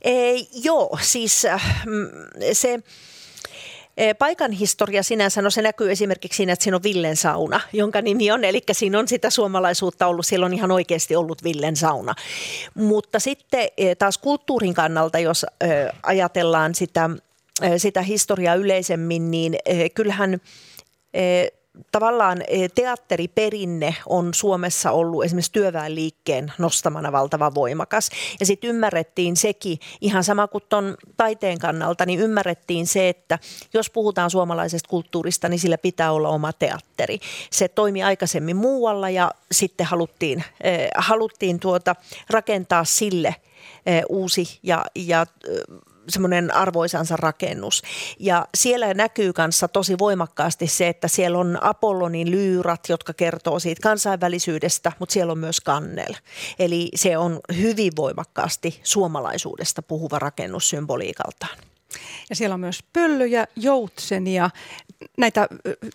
Ei, joo, siis äh, se paikan historia sinänsä, no se näkyy esimerkiksi siinä, että siinä on Villen sauna, jonka nimi on, eli siinä on sitä suomalaisuutta ollut, siellä on ihan oikeasti ollut Villen sauna. Mutta sitten taas kulttuurin kannalta, jos ajatellaan sitä, sitä historiaa yleisemmin, niin kyllähän tavallaan eh, teatteriperinne on Suomessa ollut esimerkiksi työväenliikkeen nostamana valtava voimakas. Ja sitten ymmärrettiin sekin, ihan sama kuin tuon taiteen kannalta, niin ymmärrettiin se, että jos puhutaan suomalaisesta kulttuurista, niin sillä pitää olla oma teatteri. Se toimi aikaisemmin muualla ja sitten haluttiin, eh, haluttiin tuota, rakentaa sille eh, uusi ja, ja semmoinen arvoisansa rakennus. Ja siellä näkyy kanssa tosi voimakkaasti se, että siellä on Apollonin lyyrat, jotka kertoo siitä kansainvälisyydestä, mutta siellä on myös kannel. Eli se on hyvin voimakkaasti suomalaisuudesta puhuva rakennus symboliikaltaan. Ja siellä on myös pöllöjä, joutsenia, näitä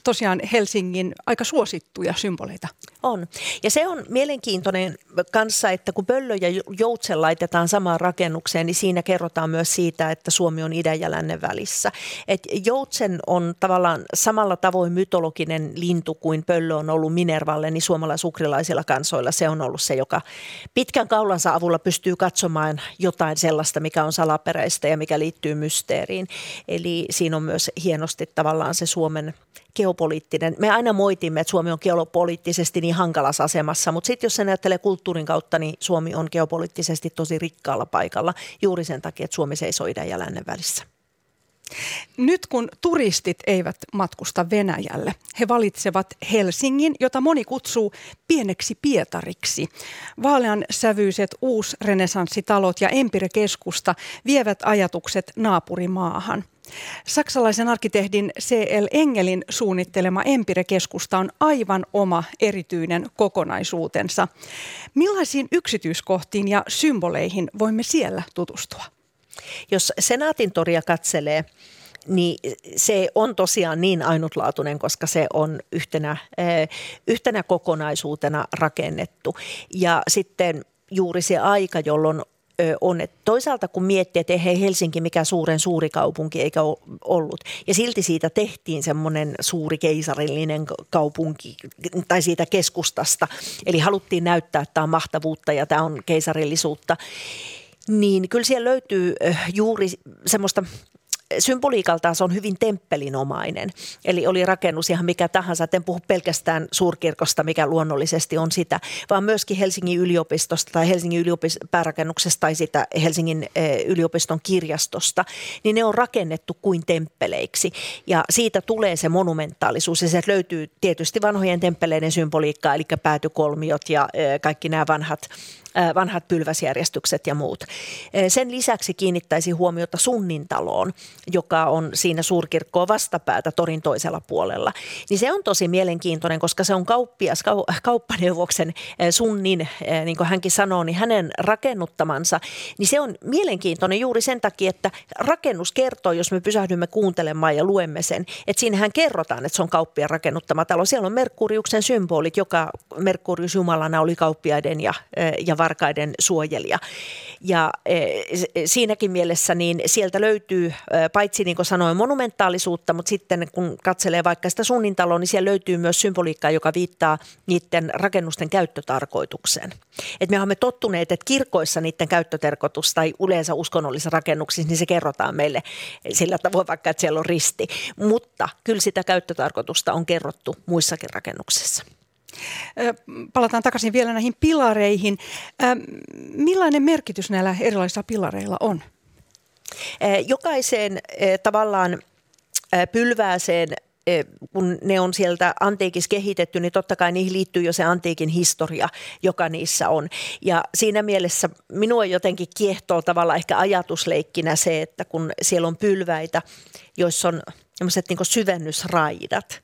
tosiaan Helsingin aika suosittuja symboleita. On. Ja se on mielenkiintoinen kanssa, että kun pöllö ja joutsen laitetaan samaan rakennukseen, niin siinä kerrotaan myös siitä, että Suomi on idän ja lännen välissä. Et joutsen on tavallaan samalla tavoin mytologinen lintu kuin pöllö on ollut Minervalle, niin suomalaisukrilaisilla kansoilla se on ollut se, joka pitkän kaulansa avulla pystyy katsomaan jotain sellaista, mikä on salaperäistä ja mikä liittyy mysteeriin. Eli siinä on myös hienosti tavallaan se Suomen geopoliittinen. Me aina moitimme, että Suomi on geopoliittisesti niin hankalassa asemassa, mutta sitten jos se ajattelee kulttuurin kautta, niin Suomi on geopoliittisesti tosi rikkaalla paikalla juuri sen takia, että Suomi seisoo idän ja lännen välissä. Nyt kun turistit eivät matkusta Venäjälle, he valitsevat Helsingin, jota moni kutsuu pieneksi Pietariksi. Vaalean sävyiset uusrenesanssitalot ja Empire-keskusta vievät ajatukset naapurimaahan. Saksalaisen arkkitehdin C.L. Engelin suunnittelema Empire-keskusta on aivan oma erityinen kokonaisuutensa. Millaisiin yksityiskohtiin ja symboleihin voimme siellä tutustua? Jos Senaatin toria katselee, niin se on tosiaan niin ainutlaatuinen, koska se on yhtenä, eh, yhtenä kokonaisuutena rakennettu. Ja sitten juuri se aika, jolloin on. Että toisaalta kun miettii, että ei Helsinki mikä suuren suuri kaupunki eikä ollut. Ja silti siitä tehtiin semmoinen suuri keisarillinen kaupunki tai siitä keskustasta. Eli haluttiin näyttää, että tämä on mahtavuutta ja tämä on keisarillisuutta. Niin kyllä siellä löytyy juuri semmoista symboliikaltaan se on hyvin temppelinomainen. Eli oli rakennus ihan mikä tahansa. En puhu pelkästään suurkirkosta, mikä luonnollisesti on sitä, vaan myöskin Helsingin yliopistosta tai Helsingin yliopist- päärakennuksesta tai sitä Helsingin yliopiston kirjastosta. Niin ne on rakennettu kuin temppeleiksi. Ja siitä tulee se monumentaalisuus ja se löytyy tietysti vanhojen temppeleiden symboliikkaa, eli päätykolmiot ja kaikki nämä vanhat vanhat pylväsjärjestykset ja muut. Sen lisäksi kiinnittäisi huomiota Sunnintaloon, joka on siinä suurkirkkoa vastapäätä torin toisella puolella. Niin se on tosi mielenkiintoinen, koska se on kauppias, kauppaneuvoksen Sunnin, niin kuin hänkin sanoo, niin hänen rakennuttamansa. Niin se on mielenkiintoinen juuri sen takia, että rakennus kertoo, jos me pysähdymme kuuntelemaan ja luemme sen, että siinähän kerrotaan, että se on kauppiaan rakennuttama talo. Siellä on Merkuriuksen symbolit, joka Merkurius Jumalana oli kauppiaiden ja, ja varkaiden suojelija. Ja e, siinäkin mielessä niin sieltä löytyy e, paitsi niin kuin sanoin monumentaalisuutta, mutta sitten kun katselee vaikka sitä suunnintaloa, niin siellä löytyy myös symboliikkaa, joka viittaa niiden rakennusten käyttötarkoitukseen. Et me olemme tottuneet, että kirkoissa niiden käyttötarkoitus tai yleensä uskonnollisissa rakennuksissa, niin se kerrotaan meille sillä tavoin vaikka, että siellä on risti. Mutta kyllä sitä käyttötarkoitusta on kerrottu muissakin rakennuksissa. Palataan takaisin vielä näihin pilareihin. Millainen merkitys näillä erilaisilla pilareilla on? Jokaiseen tavallaan pylvääseen kun ne on sieltä antiikissa kehitetty, niin totta kai niihin liittyy jo se antiikin historia, joka niissä on. Ja siinä mielessä minua jotenkin kiehtoo tavallaan ehkä ajatusleikkinä se, että kun siellä on pylväitä, joissa on niin syvennysraidat,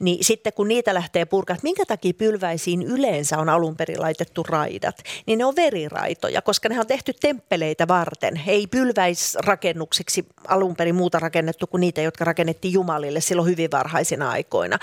niin sitten kun niitä lähtee purkaa, että minkä takia pylväisiin yleensä on alun perin laitettu raidat, niin ne on veriraitoja, koska ne on tehty temppeleitä varten. Ei pylväisrakennuksiksi alun perin muuta rakennettu kuin niitä, jotka rakennettiin Jumalille silloin hyvin varhaisina aikoina.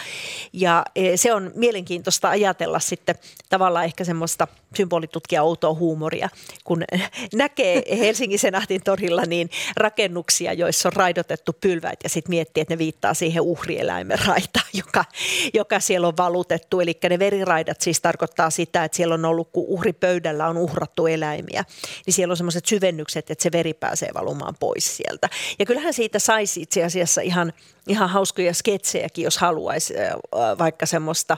Ja e, se on mielenkiintoista ajatella sitten tavallaan ehkä semmoista symbolitutkija outoa huumoria, kun näkee Helsingin Senaatin torilla niin rakennuksia, joissa on raidotettu pylväät ja sitten miettii, että ne viittaa siihen uhrieläimen raitaan joka, joka siellä on valutettu. Eli ne veriraidat siis tarkoittaa sitä, että siellä on ollut, kun uhripöydällä on uhrattu eläimiä, niin siellä on semmoiset syvennykset, että se veri pääsee valumaan pois sieltä. Ja kyllähän siitä saisi itse asiassa ihan, ihan hauskoja sketsejäkin, jos haluaisi vaikka semmoista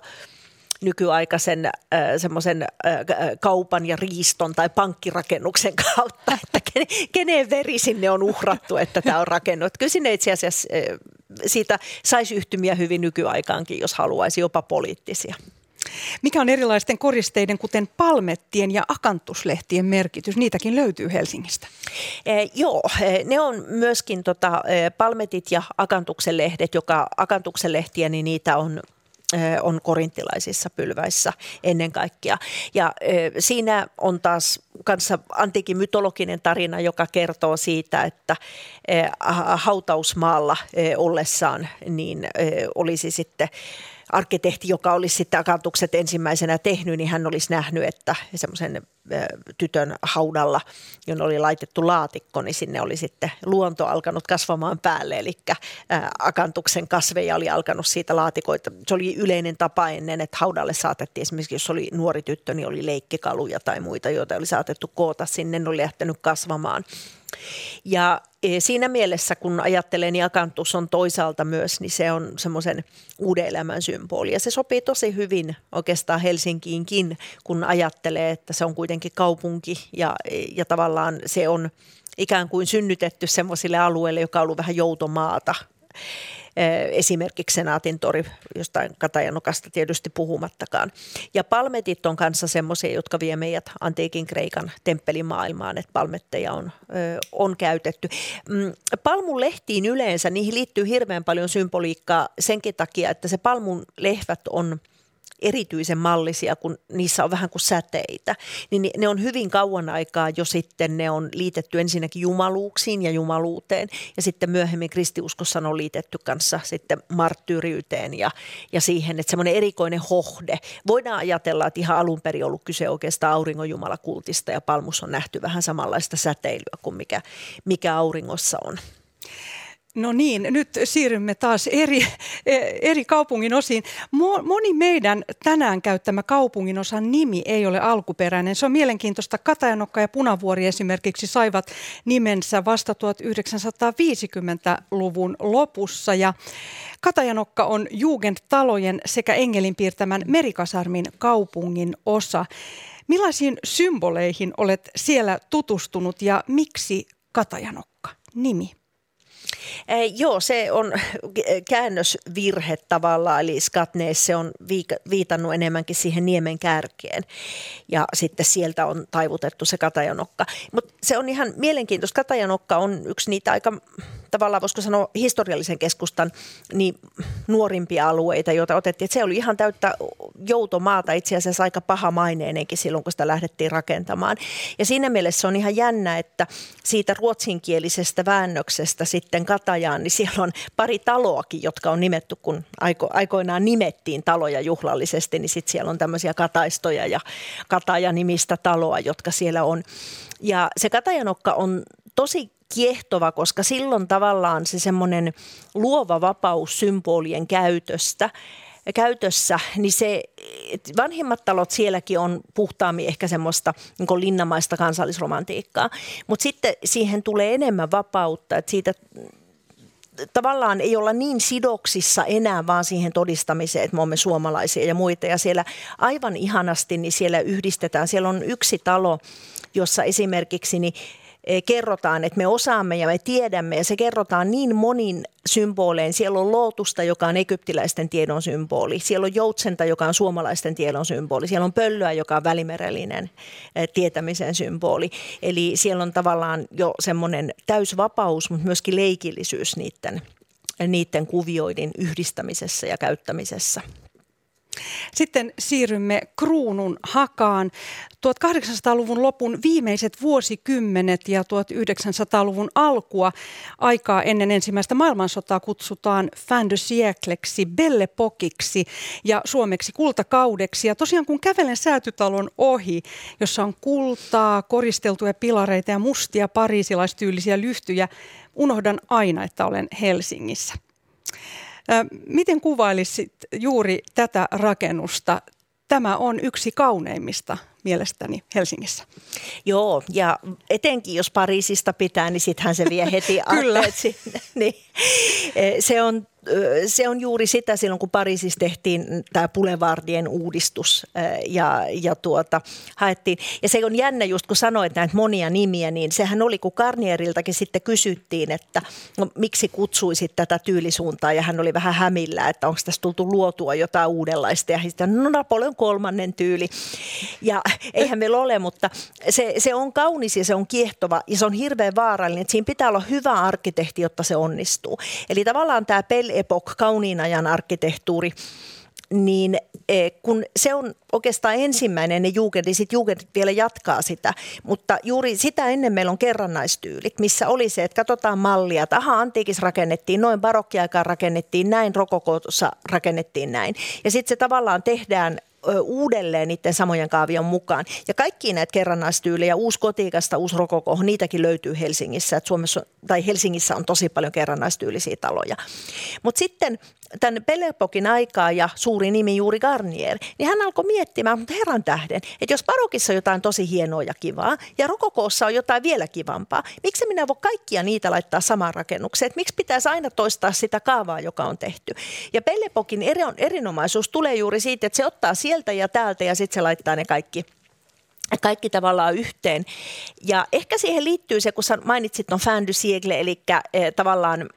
nykyaikaisen äh, semmoisen äh, kaupan ja riiston tai pankkirakennuksen kautta, että kenen, kenen veri sinne on uhrattu, että tämä on rakennut. Kyllä sinne itse asiassa äh, siitä saisi yhtymiä hyvin nykyaikaankin, jos haluaisi, jopa poliittisia. Mikä on erilaisten koristeiden, kuten palmettien ja akantuslehtien merkitys? Niitäkin löytyy Helsingistä. Eh, joo, ne on myöskin tota, palmetit ja akantuksen lehdet, joka akantuksen lehtiä, niin niitä on on korintilaisissa pylväissä ennen kaikkea. Ja siinä on taas kanssa antiikin mytologinen tarina, joka kertoo siitä, että hautausmaalla ollessaan niin olisi sitten arkkitehti, joka olisi sitten akantukset ensimmäisenä tehnyt, niin hän olisi nähnyt, että semmoisen tytön haudalla, jonne oli laitettu laatikko, niin sinne oli sitten luonto alkanut kasvamaan päälle, eli akantuksen kasveja oli alkanut siitä laatikoita. Se oli yleinen tapa ennen, että haudalle saatettiin esimerkiksi, jos oli nuori tyttö, niin oli leikkikaluja tai muita, joita oli saatettu koota sinne, ne oli lähtenyt kasvamaan. Ja e, siinä mielessä, kun ajattelen, niin akantus on toisaalta myös, niin se on semmoisen uuden elämän symboli. Ja se sopii tosi hyvin oikeastaan Helsinkiinkin, kun ajattelee, että se on kuitenkin kaupunki ja, ja tavallaan se on ikään kuin synnytetty semmoisille alueille, joka on ollut vähän joutomaata esimerkiksi Senaatin tori, jostain Katajanokasta tietysti puhumattakaan. Ja palmetit on kanssa semmoisia, jotka vie meidät antiikin Kreikan temppelimaailmaan, että palmetteja on, on käytetty. Mm, palmun lehtiin yleensä, niihin liittyy hirveän paljon symboliikkaa senkin takia, että se palmun lehvät on – erityisen mallisia, kun niissä on vähän kuin säteitä, niin ne on hyvin kauan aikaa jo sitten ne on liitetty ensinnäkin jumaluuksiin ja jumaluuteen ja sitten myöhemmin kristiuskossa on liitetty kanssa sitten marttyyriyteen ja, ja siihen, että semmoinen erikoinen hohde. Voidaan ajatella, että ihan alun perin ollut kyse oikeastaan auringonjumalakultista ja palmus on nähty vähän samanlaista säteilyä kuin mikä, mikä auringossa on. No niin, nyt siirrymme taas eri, eri kaupungin osiin. Moni meidän tänään käyttämä kaupungin osan nimi ei ole alkuperäinen. Se on mielenkiintoista. Katajanokka ja Punavuori esimerkiksi saivat nimensä vasta 1950-luvun lopussa. Ja Katajanokka on Jugendtalojen sekä Engelin piirtämän Merikasarmin kaupungin osa. Millaisiin symboleihin olet siellä tutustunut ja miksi Katajanokka nimi? Eh, joo, se on käännösvirhe tavallaan, eli Skatnees se on viitannut enemmänkin siihen niemen kärkeen ja sitten sieltä on taivutettu se Katajanokka. Mutta se on ihan mielenkiintoista. Katajanokka on yksi niitä aika tavallaan voisiko sanoa historiallisen keskustan niin nuorimpia alueita, joita otettiin. Että se oli ihan täyttä joutomaata, itse asiassa aika paha maineenenkin silloin, kun sitä lähdettiin rakentamaan. Ja siinä mielessä on ihan jännä, että siitä ruotsinkielisestä väännöksestä sitten Katajaan, niin siellä on pari taloakin, jotka on nimetty, kun aiko, aikoinaan nimettiin taloja juhlallisesti, niin sitten siellä on tämmöisiä kataistoja ja Kataja-nimistä taloa, jotka siellä on. Ja se Katajanokka on tosi kiehtova, koska silloin tavallaan se semmoinen luova vapaus symbolien käytöstä, käytössä, niin se vanhimmat talot sielläkin on puhtaammin ehkä semmoista niin linnamaista kansallisromantiikkaa, mutta sitten siihen tulee enemmän vapautta, että siitä tavallaan ei olla niin sidoksissa enää vaan siihen todistamiseen, että me olemme suomalaisia ja muita. Ja siellä aivan ihanasti niin siellä yhdistetään. Siellä on yksi talo, jossa esimerkiksi niin kerrotaan, että me osaamme ja me tiedämme ja se kerrotaan niin monin symbolein. Siellä on lootusta, joka on egyptiläisten tiedon symboli. Siellä on joutsenta, joka on suomalaisten tiedon symboli. Siellä on pöllöä, joka on välimerellinen eh, tietämisen symboli. Eli siellä on tavallaan jo semmoinen täysvapaus, mutta myöskin leikillisyys niiden, niiden kuvioiden yhdistämisessä ja käyttämisessä. Sitten siirrymme kruunun hakaan. 1800-luvun lopun viimeiset vuosikymmenet ja 1900-luvun alkua aikaa ennen ensimmäistä maailmansotaa kutsutaan fin de siècleksi, belle pokiksi ja suomeksi kultakaudeksi. Ja tosiaan kun kävelen säätytalon ohi, jossa on kultaa, koristeltuja pilareita ja mustia pariisilaistyylisiä lyhtyjä, unohdan aina, että olen Helsingissä. Miten kuvailisit juuri tätä rakennusta? Tämä on yksi kauneimmista mielestäni Helsingissä. Joo, ja etenkin jos Pariisista pitää, niin sittenhän se vie heti Kyllä. sinne. Niin. Se on se on juuri sitä silloin, kun Pariisissa tehtiin tämä Boulevardien uudistus ja, ja tuota, haettiin. Ja se on jännä just, kun sanoit näitä monia nimiä, niin sehän oli, kun Garnieriltakin sitten kysyttiin, että no, miksi kutsuisit tätä tyylisuuntaa ja hän oli vähän hämillä, että onko tässä tultu luotua jotain uudenlaista ja sitten no Napoleon kolmannen tyyli. Ja eihän meillä ole, mutta se, se on kaunis ja se on kiehtova ja se on hirveän vaarallinen, että siinä pitää olla hyvä arkkitehti, jotta se onnistuu. Eli tavallaan tämä Belle Epoque, kauniin ajan arkkitehtuuri, niin e, kun se on oikeastaan ensimmäinen ne jugend, niin sitten jugend vielä jatkaa sitä. Mutta juuri sitä ennen meillä on kerrannaistyylit, missä oli se, että katsotaan mallia, että aha, antiikissa rakennettiin noin, barokkiaikaan rakennettiin näin, rokokossa rakennettiin näin. Ja sitten se tavallaan tehdään uudelleen niiden samojen kaavion mukaan. Ja kaikki näitä kerrannaistyylejä, uusi kotiikasta, uusi rokoko, niitäkin löytyy Helsingissä. että Suomessa, tai Helsingissä on tosi paljon kerrannaistyylisiä taloja. Mutta sitten tämän Pelepokin aikaa ja suuri nimi juuri Garnier, niin hän alkoi miettimään, mutta herran tähden, että jos parokissa on jotain tosi hienoa ja kivaa ja rokokoossa on jotain vielä kivampaa, miksi minä voi kaikkia niitä laittaa samaan rakennukseen? Että miksi pitäisi aina toistaa sitä kaavaa, joka on tehty? Ja Pelepokin erinomaisuus tulee juuri siitä, että se ottaa sieltä ja täältä ja sitten se laittaa ne kaikki kaikki tavallaan yhteen. Ja ehkä siihen liittyy se, kun mainitsit on fin du siècle, eli eh, tavallaan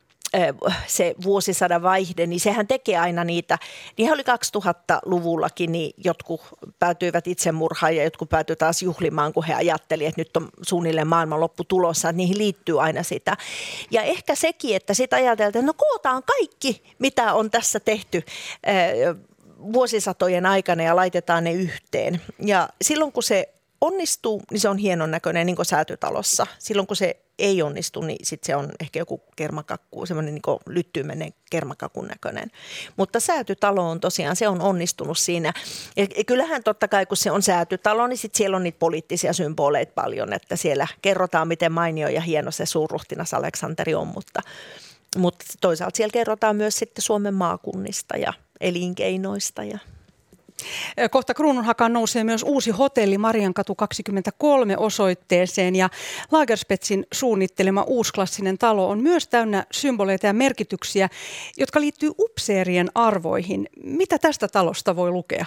se vuosisadan vaihde, niin sehän tekee aina niitä. Niinhän oli 2000-luvullakin, niin jotkut päätyivät itsemurhaan ja jotkut päätyivät taas juhlimaan, kun he ajattelivat, että nyt on suunnilleen maailmanloppu tulossa, että niihin liittyy aina sitä. Ja ehkä sekin, että sitten ajateltiin, että no kootaan kaikki, mitä on tässä tehty vuosisatojen aikana ja laitetaan ne yhteen. Ja silloin kun se onnistuu, niin se on hienon näköinen niin kuin säätytalossa. Silloin kun se ei onnistu, niin sit se on ehkä joku kermakakku, semmoinen niin lyttymenen kermakakun näköinen. Mutta säätytalo on tosiaan, se on onnistunut siinä. Ja kyllähän totta kai, kun se on säätytalo, niin sit siellä on niitä poliittisia symboleita paljon, että siellä kerrotaan, miten mainio ja hieno se suurruhtinas Aleksanteri on, mutta, mutta toisaalta siellä kerrotaan myös sitten Suomen maakunnista ja elinkeinoista ja Kohta Kruununhakaan nousee myös uusi hotelli Mariankatu 23 osoitteeseen ja Lagerspetsin suunnittelema uusklassinen talo on myös täynnä symboleita ja merkityksiä, jotka liittyy upseerien arvoihin. Mitä tästä talosta voi lukea?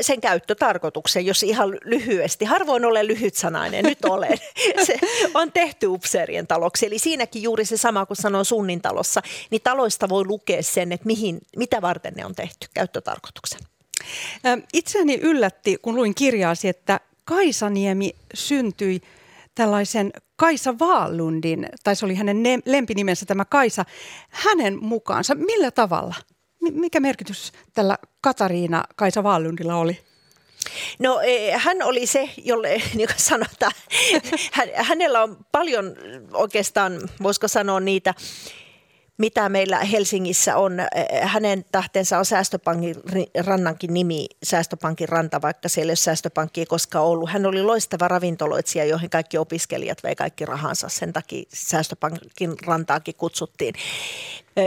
sen käyttötarkoituksen, jos ihan lyhyesti. Harvoin olen lyhytsanainen, nyt olen. Se on tehty upseerien taloksi. Eli siinäkin juuri se sama kuin sanoin Sunnin talossa, niin taloista voi lukea sen, että mihin, mitä varten ne on tehty, käyttötarkoituksen. Itseäni yllätti, kun luin kirjaasi, että Kaisaniemi syntyi tällaisen Kaisa Vaalundin, tai se oli hänen ne- lempinimensä tämä Kaisa, hänen mukaansa. Millä tavalla? Mikä merkitys tällä Katariina Kaisa Vaalundilla oli? No e, hän oli se, jolle niin kuin sanotaan, hänellä on paljon oikeastaan, voisiko sanoa niitä mitä meillä Helsingissä on. Hänen tähtensä on Säästöpankin rannankin nimi, Säästöpankin ranta, vaikka siellä ei ole Säästöpankki koskaan ollut. Hän oli loistava ravintoloitsija, joihin kaikki opiskelijat vei kaikki rahansa. Sen takia Säästöpankin rantaakin kutsuttiin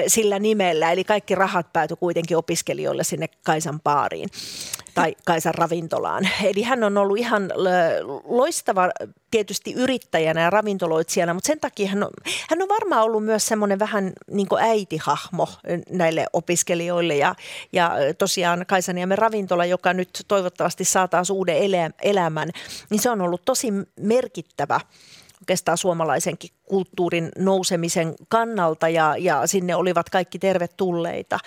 sillä nimellä. Eli kaikki rahat päätyi kuitenkin opiskelijoille sinne Kaisan baariin tai Kaisan ravintolaan. Eli hän on ollut ihan loistava tietysti yrittäjänä ja ravintoloitsijana, mutta sen takia hän on, hän on varmaan ollut myös semmoinen vähän niin kuin äitihahmo näille opiskelijoille. Ja, ja tosiaan Kaisaniemen ravintola, joka nyt toivottavasti saa taas uuden elämän, niin se on ollut tosi merkittävä oikeastaan suomalaisenkin kulttuurin nousemisen kannalta ja, ja sinne olivat kaikki tervetulleita.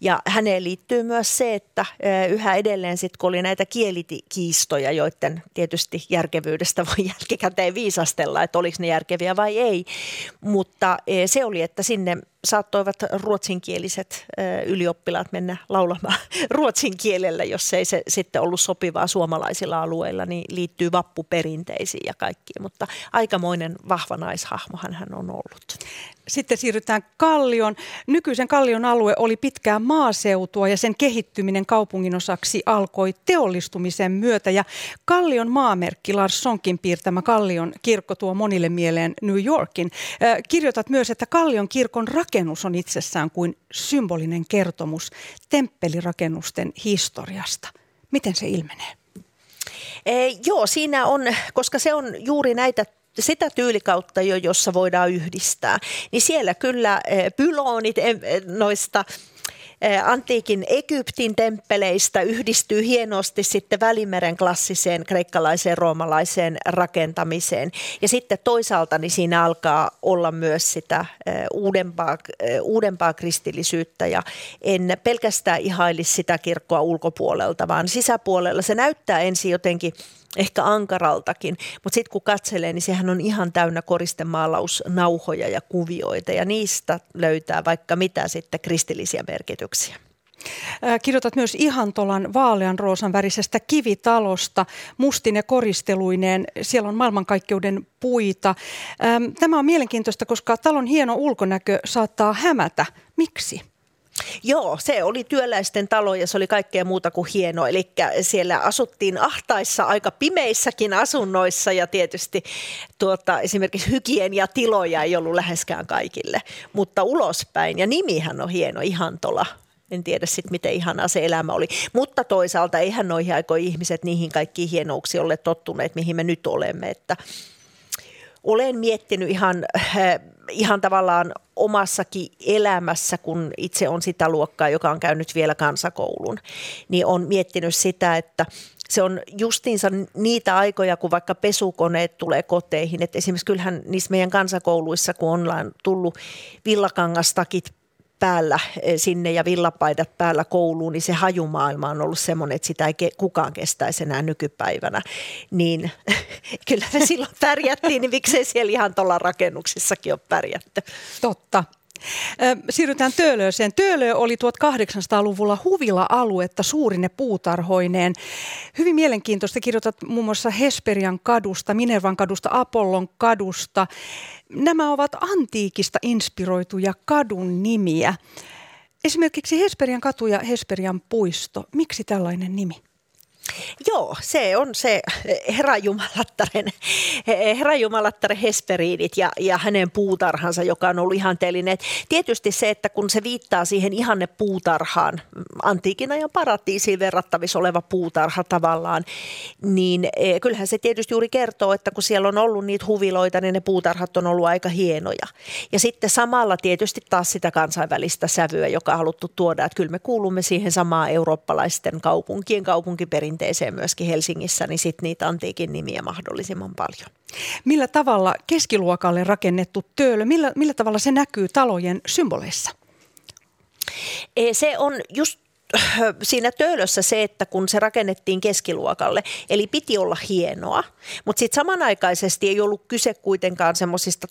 Ja häneen liittyy myös se, että yhä edelleen sitten kun oli näitä kielikiistoja, joiden tietysti järkevyydestä voi jälkikäteen viisastella, että oliko ne järkeviä vai ei, mutta se oli, että sinne saattoivat ruotsinkieliset ylioppilaat mennä laulamaan ruotsin kielellä, jos ei se sitten ollut sopivaa suomalaisilla alueilla, niin liittyy vappuperinteisiin ja kaikkiin, mutta aikamoinen vahva naishahmohan hän on ollut. Sitten siirrytään Kallion. Nykyisen Kallion alue oli pitkään maaseutua ja sen kehittyminen kaupungin osaksi alkoi teollistumisen myötä. Ja Kallion maamerkki Lars Sonkin piirtämä Kallion kirkko tuo monille mieleen New Yorkin. Kirjoitat myös, että Kallion kirkon rakennus on itsessään kuin symbolinen kertomus temppelirakennusten historiasta. Miten se ilmenee? E, joo, siinä on, koska se on juuri näitä sitä tyylikautta jo, jossa voidaan yhdistää, niin siellä kyllä eh, pyloonit eh, noista eh, antiikin Egyptin temppeleistä yhdistyy hienosti sitten Välimeren klassiseen kreikkalaiseen roomalaiseen rakentamiseen. Ja sitten toisaalta niin siinä alkaa olla myös sitä uudempaa, uudempaa kristillisyyttä. Ja en pelkästään ihailisi sitä kirkkoa ulkopuolelta, vaan sisäpuolella. Se näyttää ensin jotenkin – ehkä ankaraltakin, mutta sitten kun katselee, niin sehän on ihan täynnä koristemaalausnauhoja ja kuvioita ja niistä löytää vaikka mitä sitten kristillisiä merkityksiä. Kirjoitat myös Ihantolan vaalean roosan värisestä kivitalosta mustine koristeluineen. Siellä on maailmankaikkeuden puita. Tämä on mielenkiintoista, koska talon hieno ulkonäkö saattaa hämätä. Miksi? Joo, se oli työläisten talo ja se oli kaikkea muuta kuin hieno. Eli siellä asuttiin ahtaissa aika pimeissäkin asunnoissa ja tietysti tuota, esimerkiksi tiloja ei ollut läheskään kaikille, mutta ulospäin. Ja nimihän on hieno, Ihantola. En tiedä sitten, miten ihanaa se elämä oli. Mutta toisaalta eihän noihin aikoihin ihmiset niihin kaikkiin hienouksiin ole tottuneet, mihin me nyt olemme. Että olen miettinyt ihan, äh, ihan tavallaan omassakin elämässä, kun itse on sitä luokkaa, joka on käynyt vielä kansakoulun, niin on miettinyt sitä, että se on justiinsa niitä aikoja, kun vaikka pesukoneet tulee koteihin. Että esimerkiksi kyllähän niissä meidän kansakouluissa, kun ollaan tullut villakangastakit päällä eh, sinne ja villapaidat päällä kouluun, niin se hajumaailma on ollut semmoinen, että sitä ei kukaan kestäisi enää nykypäivänä. Niin kyllä me silloin pärjättiin, niin miksei siellä ihan tuolla rakennuksissakin ole pärjätty. Totta. Siirrytään Töölööseen. Töölö oli 1800-luvulla huvila-aluetta suurine puutarhoineen. Hyvin mielenkiintoista kirjoitat muun muassa Hesperian kadusta, Minervan kadusta, Apollon kadusta. Nämä ovat antiikista inspiroituja kadun nimiä. Esimerkiksi Hesperian katu ja Hesperian puisto. Miksi tällainen nimi? Joo, se on se herranjumalattaren, herranjumalattaren Hesperiidit ja, ja hänen puutarhansa, joka on ollut ihanteellinen. Tietysti se, että kun se viittaa siihen ihanne puutarhaan, antiikin ajan paratiisiin verrattavissa oleva puutarha tavallaan, niin e, kyllähän se tietysti juuri kertoo, että kun siellä on ollut niitä huviloita, niin ne puutarhat on ollut aika hienoja. Ja sitten samalla tietysti taas sitä kansainvälistä sävyä, joka on haluttu tuoda, että kyllä me kuulumme siihen samaan eurooppalaisten kaupunkien kaupunkiperinteeseen perinteeseen myöskin Helsingissä, niin sitten niitä antiikin nimiä mahdollisimman paljon. Millä tavalla keskiluokalle rakennettu töölö, millä, millä tavalla se näkyy talojen symboleissa? E, se on just siinä töölössä se, että kun se rakennettiin keskiluokalle, eli piti olla hienoa, mutta sitten samanaikaisesti ei ollut kyse kuitenkaan semmoisista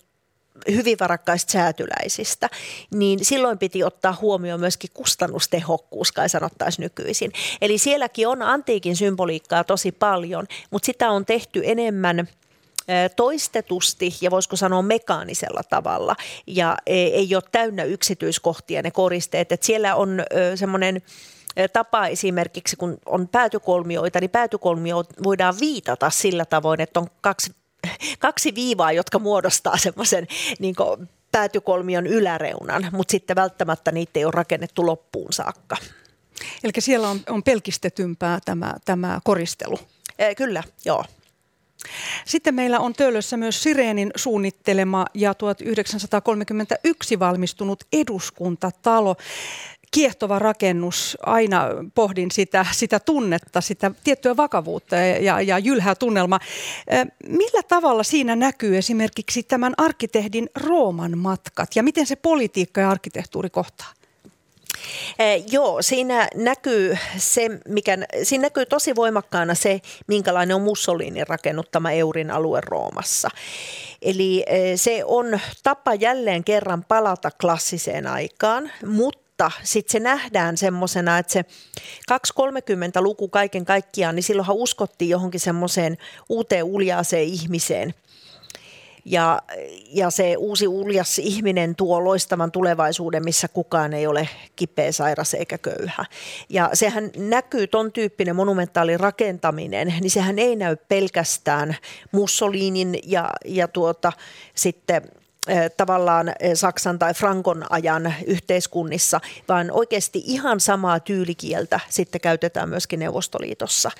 hyvin varakkaista säätyläisistä, niin silloin piti ottaa huomioon myöskin kustannustehokkuus, kai sanottaisiin nykyisin. Eli sielläkin on antiikin symboliikkaa tosi paljon, mutta sitä on tehty enemmän toistetusti ja voisiko sanoa mekaanisella tavalla ja e, ei ole täynnä yksityiskohtia ne koristeet. että siellä on semmoinen tapa esimerkiksi, kun on päätykolmioita, niin päätykolmio voidaan viitata sillä tavoin, että on kaksi kaksi viivaa, jotka muodostaa semmoisen niin päätykolmion yläreunan, mutta sitten välttämättä niitä ei ole rakennettu loppuun saakka. Eli siellä on, on pelkistetympää tämä, tämä koristelu. E, kyllä, joo. Sitten meillä on Töölössä myös Sireenin suunnittelema ja 1931 valmistunut eduskuntatalo kiehtova rakennus. Aina pohdin sitä, sitä tunnetta, sitä tiettyä vakavuutta ja, ja jylhää tunnelma. Millä tavalla siinä näkyy esimerkiksi tämän arkkitehdin Rooman matkat ja miten se politiikka ja arkkitehtuuri kohtaa? Joo, siinä näkyy, se, mikä, siinä näkyy tosi voimakkaana se, minkälainen on Mussolinin rakennuttama Eurin alue Roomassa. Eli se on tapa jälleen kerran palata klassiseen aikaan, mutta mutta sitten se nähdään semmoisena, että se 230-luku kaiken kaikkiaan, niin silloinhan uskottiin johonkin semmoiseen uuteen uljaaseen ihmiseen. Ja, ja se uusi uljas ihminen tuo loistavan tulevaisuuden, missä kukaan ei ole kipeä, sairas eikä köyhä. Ja sehän näkyy, ton tyyppinen monumentaali rakentaminen, niin sehän ei näy pelkästään Mussolinin ja, ja tuota, sitten – tavallaan Saksan tai Frankon ajan yhteiskunnissa, vaan oikeasti ihan samaa tyylikieltä sitten käytetään myöskin Neuvostoliitossa.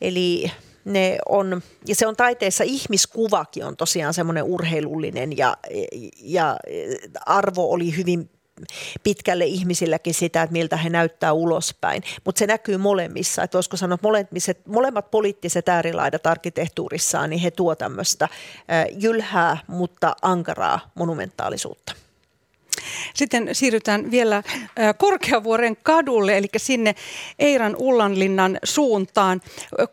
Eli ne on, ja se on taiteessa ihmiskuvakin on tosiaan semmoinen urheilullinen ja, ja arvo oli hyvin pitkälle ihmisilläkin sitä, että miltä he näyttää ulospäin. Mutta se näkyy molemmissa. Että voisiko sanoa, että molemmat poliittiset äärilaidat arkkitehtuurissaan, niin he tuo tämmöistä jylhää, mutta ankaraa monumentaalisuutta. Sitten siirrytään vielä Korkeavuoren kadulle, eli sinne Eiran Ullanlinnan suuntaan.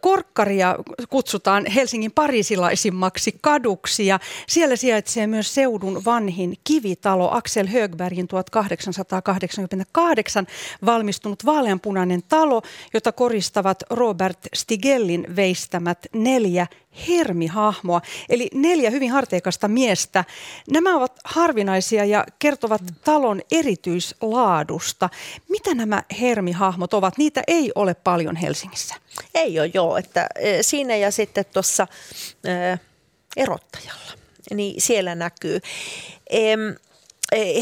Korkkaria kutsutaan Helsingin parisilaisimmaksi kaduksi ja siellä sijaitsee myös seudun vanhin kivitalo Axel Högbergin 1888 valmistunut vaaleanpunainen talo, jota koristavat Robert Stigellin veistämät neljä hermihahmoa, eli neljä hyvin harteikasta miestä. Nämä ovat harvinaisia ja kertovat talon erityislaadusta. Mitä nämä hermihahmot ovat? Niitä ei ole paljon Helsingissä. Ei ole, joo. Että, e, siinä ja sitten tuossa e, erottajalla, niin siellä näkyy. E,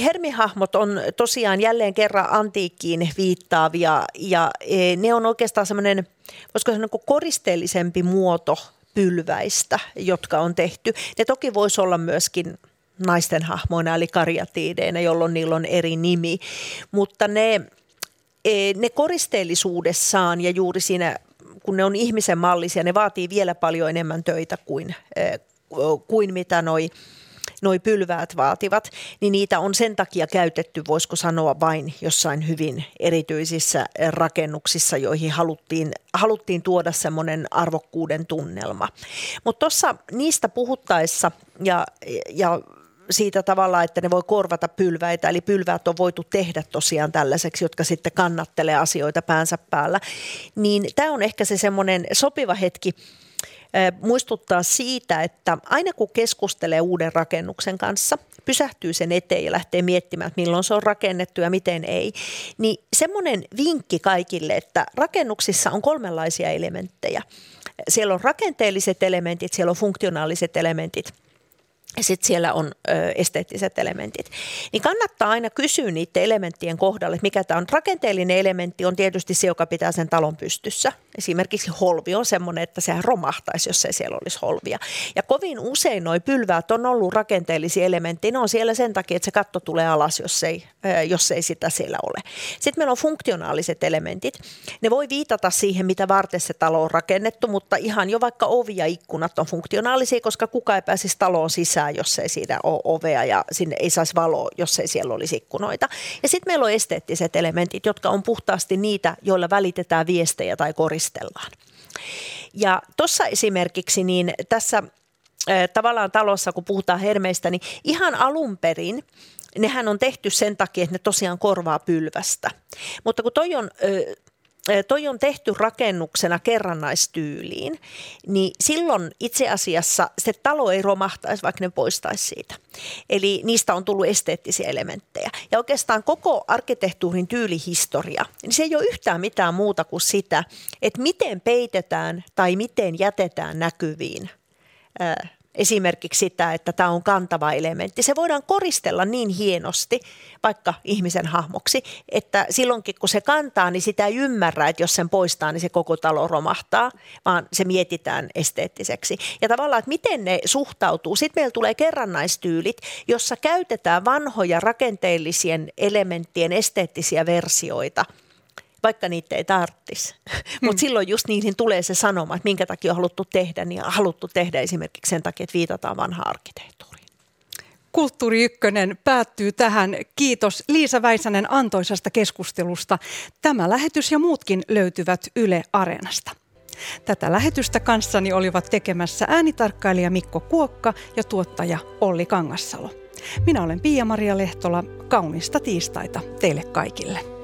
Hermihahmot on tosiaan jälleen kerran antiikkiin viittaavia ja ne on oikeastaan semmoinen, voisiko sanoa koristeellisempi muoto pylväistä, jotka on tehty. Ne toki voisi olla myöskin naisten hahmoina eli karjatiideinä, jolloin niillä on eri nimi, mutta ne, e, ne koristeellisuudessaan ja juuri siinä, kun ne on ihmisen mallisia, ne vaatii vielä paljon enemmän töitä kuin, e, kuin mitä noi noi pylväät vaativat, niin niitä on sen takia käytetty, voisiko sanoa vain jossain hyvin erityisissä rakennuksissa, joihin haluttiin, haluttiin tuoda semmoinen arvokkuuden tunnelma. Mutta tuossa niistä puhuttaessa ja, ja siitä tavalla, että ne voi korvata pylväitä, eli pylväät on voitu tehdä tosiaan tällaiseksi, jotka sitten kannattelee asioita päänsä päällä, niin tämä on ehkä se semmoinen sopiva hetki muistuttaa siitä, että aina kun keskustelee uuden rakennuksen kanssa, pysähtyy sen eteen ja lähtee miettimään, että milloin se on rakennettu ja miten ei, niin semmoinen vinkki kaikille, että rakennuksissa on kolmenlaisia elementtejä. Siellä on rakenteelliset elementit, siellä on funktionaaliset elementit – ja sitten siellä on ö, esteettiset elementit. Niin kannattaa aina kysyä niiden elementtien kohdalle, mikä tämä on. Rakenteellinen elementti on tietysti se, joka pitää sen talon pystyssä. Esimerkiksi holvi on semmoinen, että sehän romahtaisi, jos ei siellä olisi holvia. Ja kovin usein nuo pylväät on ollut rakenteellisia elementtejä. Ne on siellä sen takia, että se katto tulee alas, jos ei, ö, jos ei sitä siellä ole. Sitten meillä on funktionaaliset elementit. Ne voi viitata siihen, mitä varten se talo on rakennettu, mutta ihan jo vaikka ovi ja ikkunat on funktionaalisia, koska kuka ei pääsisi taloon sisään sisään, jos ei siinä ole ovea ja sinne ei saisi valoa, jos ei siellä olisi ikkunoita. Ja sitten meillä on esteettiset elementit, jotka on puhtaasti niitä, joilla välitetään viestejä tai koristellaan. Ja tuossa esimerkiksi niin tässä tavallaan talossa, kun puhutaan hermeistä, niin ihan alun perin nehän on tehty sen takia, että ne tosiaan korvaa pylvästä. Mutta kun toi on toi on tehty rakennuksena kerrannaistyyliin, niin silloin itse asiassa se talo ei romahtaisi, vaikka ne poistaisi siitä. Eli niistä on tullut esteettisiä elementtejä. Ja oikeastaan koko arkkitehtuurin tyylihistoria, niin se ei ole yhtään mitään muuta kuin sitä, että miten peitetään tai miten jätetään näkyviin esimerkiksi sitä, että tämä on kantava elementti. Se voidaan koristella niin hienosti vaikka ihmisen hahmoksi, että silloinkin kun se kantaa, niin sitä ei ymmärrä, että jos sen poistaa, niin se koko talo romahtaa, vaan se mietitään esteettiseksi. Ja tavallaan, että miten ne suhtautuu. Sitten meillä tulee kerrannaistyylit, jossa käytetään vanhoja rakenteellisien elementtien esteettisiä versioita – vaikka niitä ei tarvitsisi. Mm. Mutta silloin just niihin tulee se sanoma, että minkä takia on haluttu tehdä, niin on haluttu tehdä esimerkiksi sen takia, että viitataan vanhaan arkkitehtuuriin. Kulttuuri Ykkönen päättyy tähän. Kiitos Liisa Väisänen antoisasta keskustelusta. Tämä lähetys ja muutkin löytyvät Yle Areenasta. Tätä lähetystä kanssani olivat tekemässä äänitarkkailija Mikko Kuokka ja tuottaja Olli Kangassalo. Minä olen Pia-Maria Lehtola. Kaunista tiistaita teille kaikille.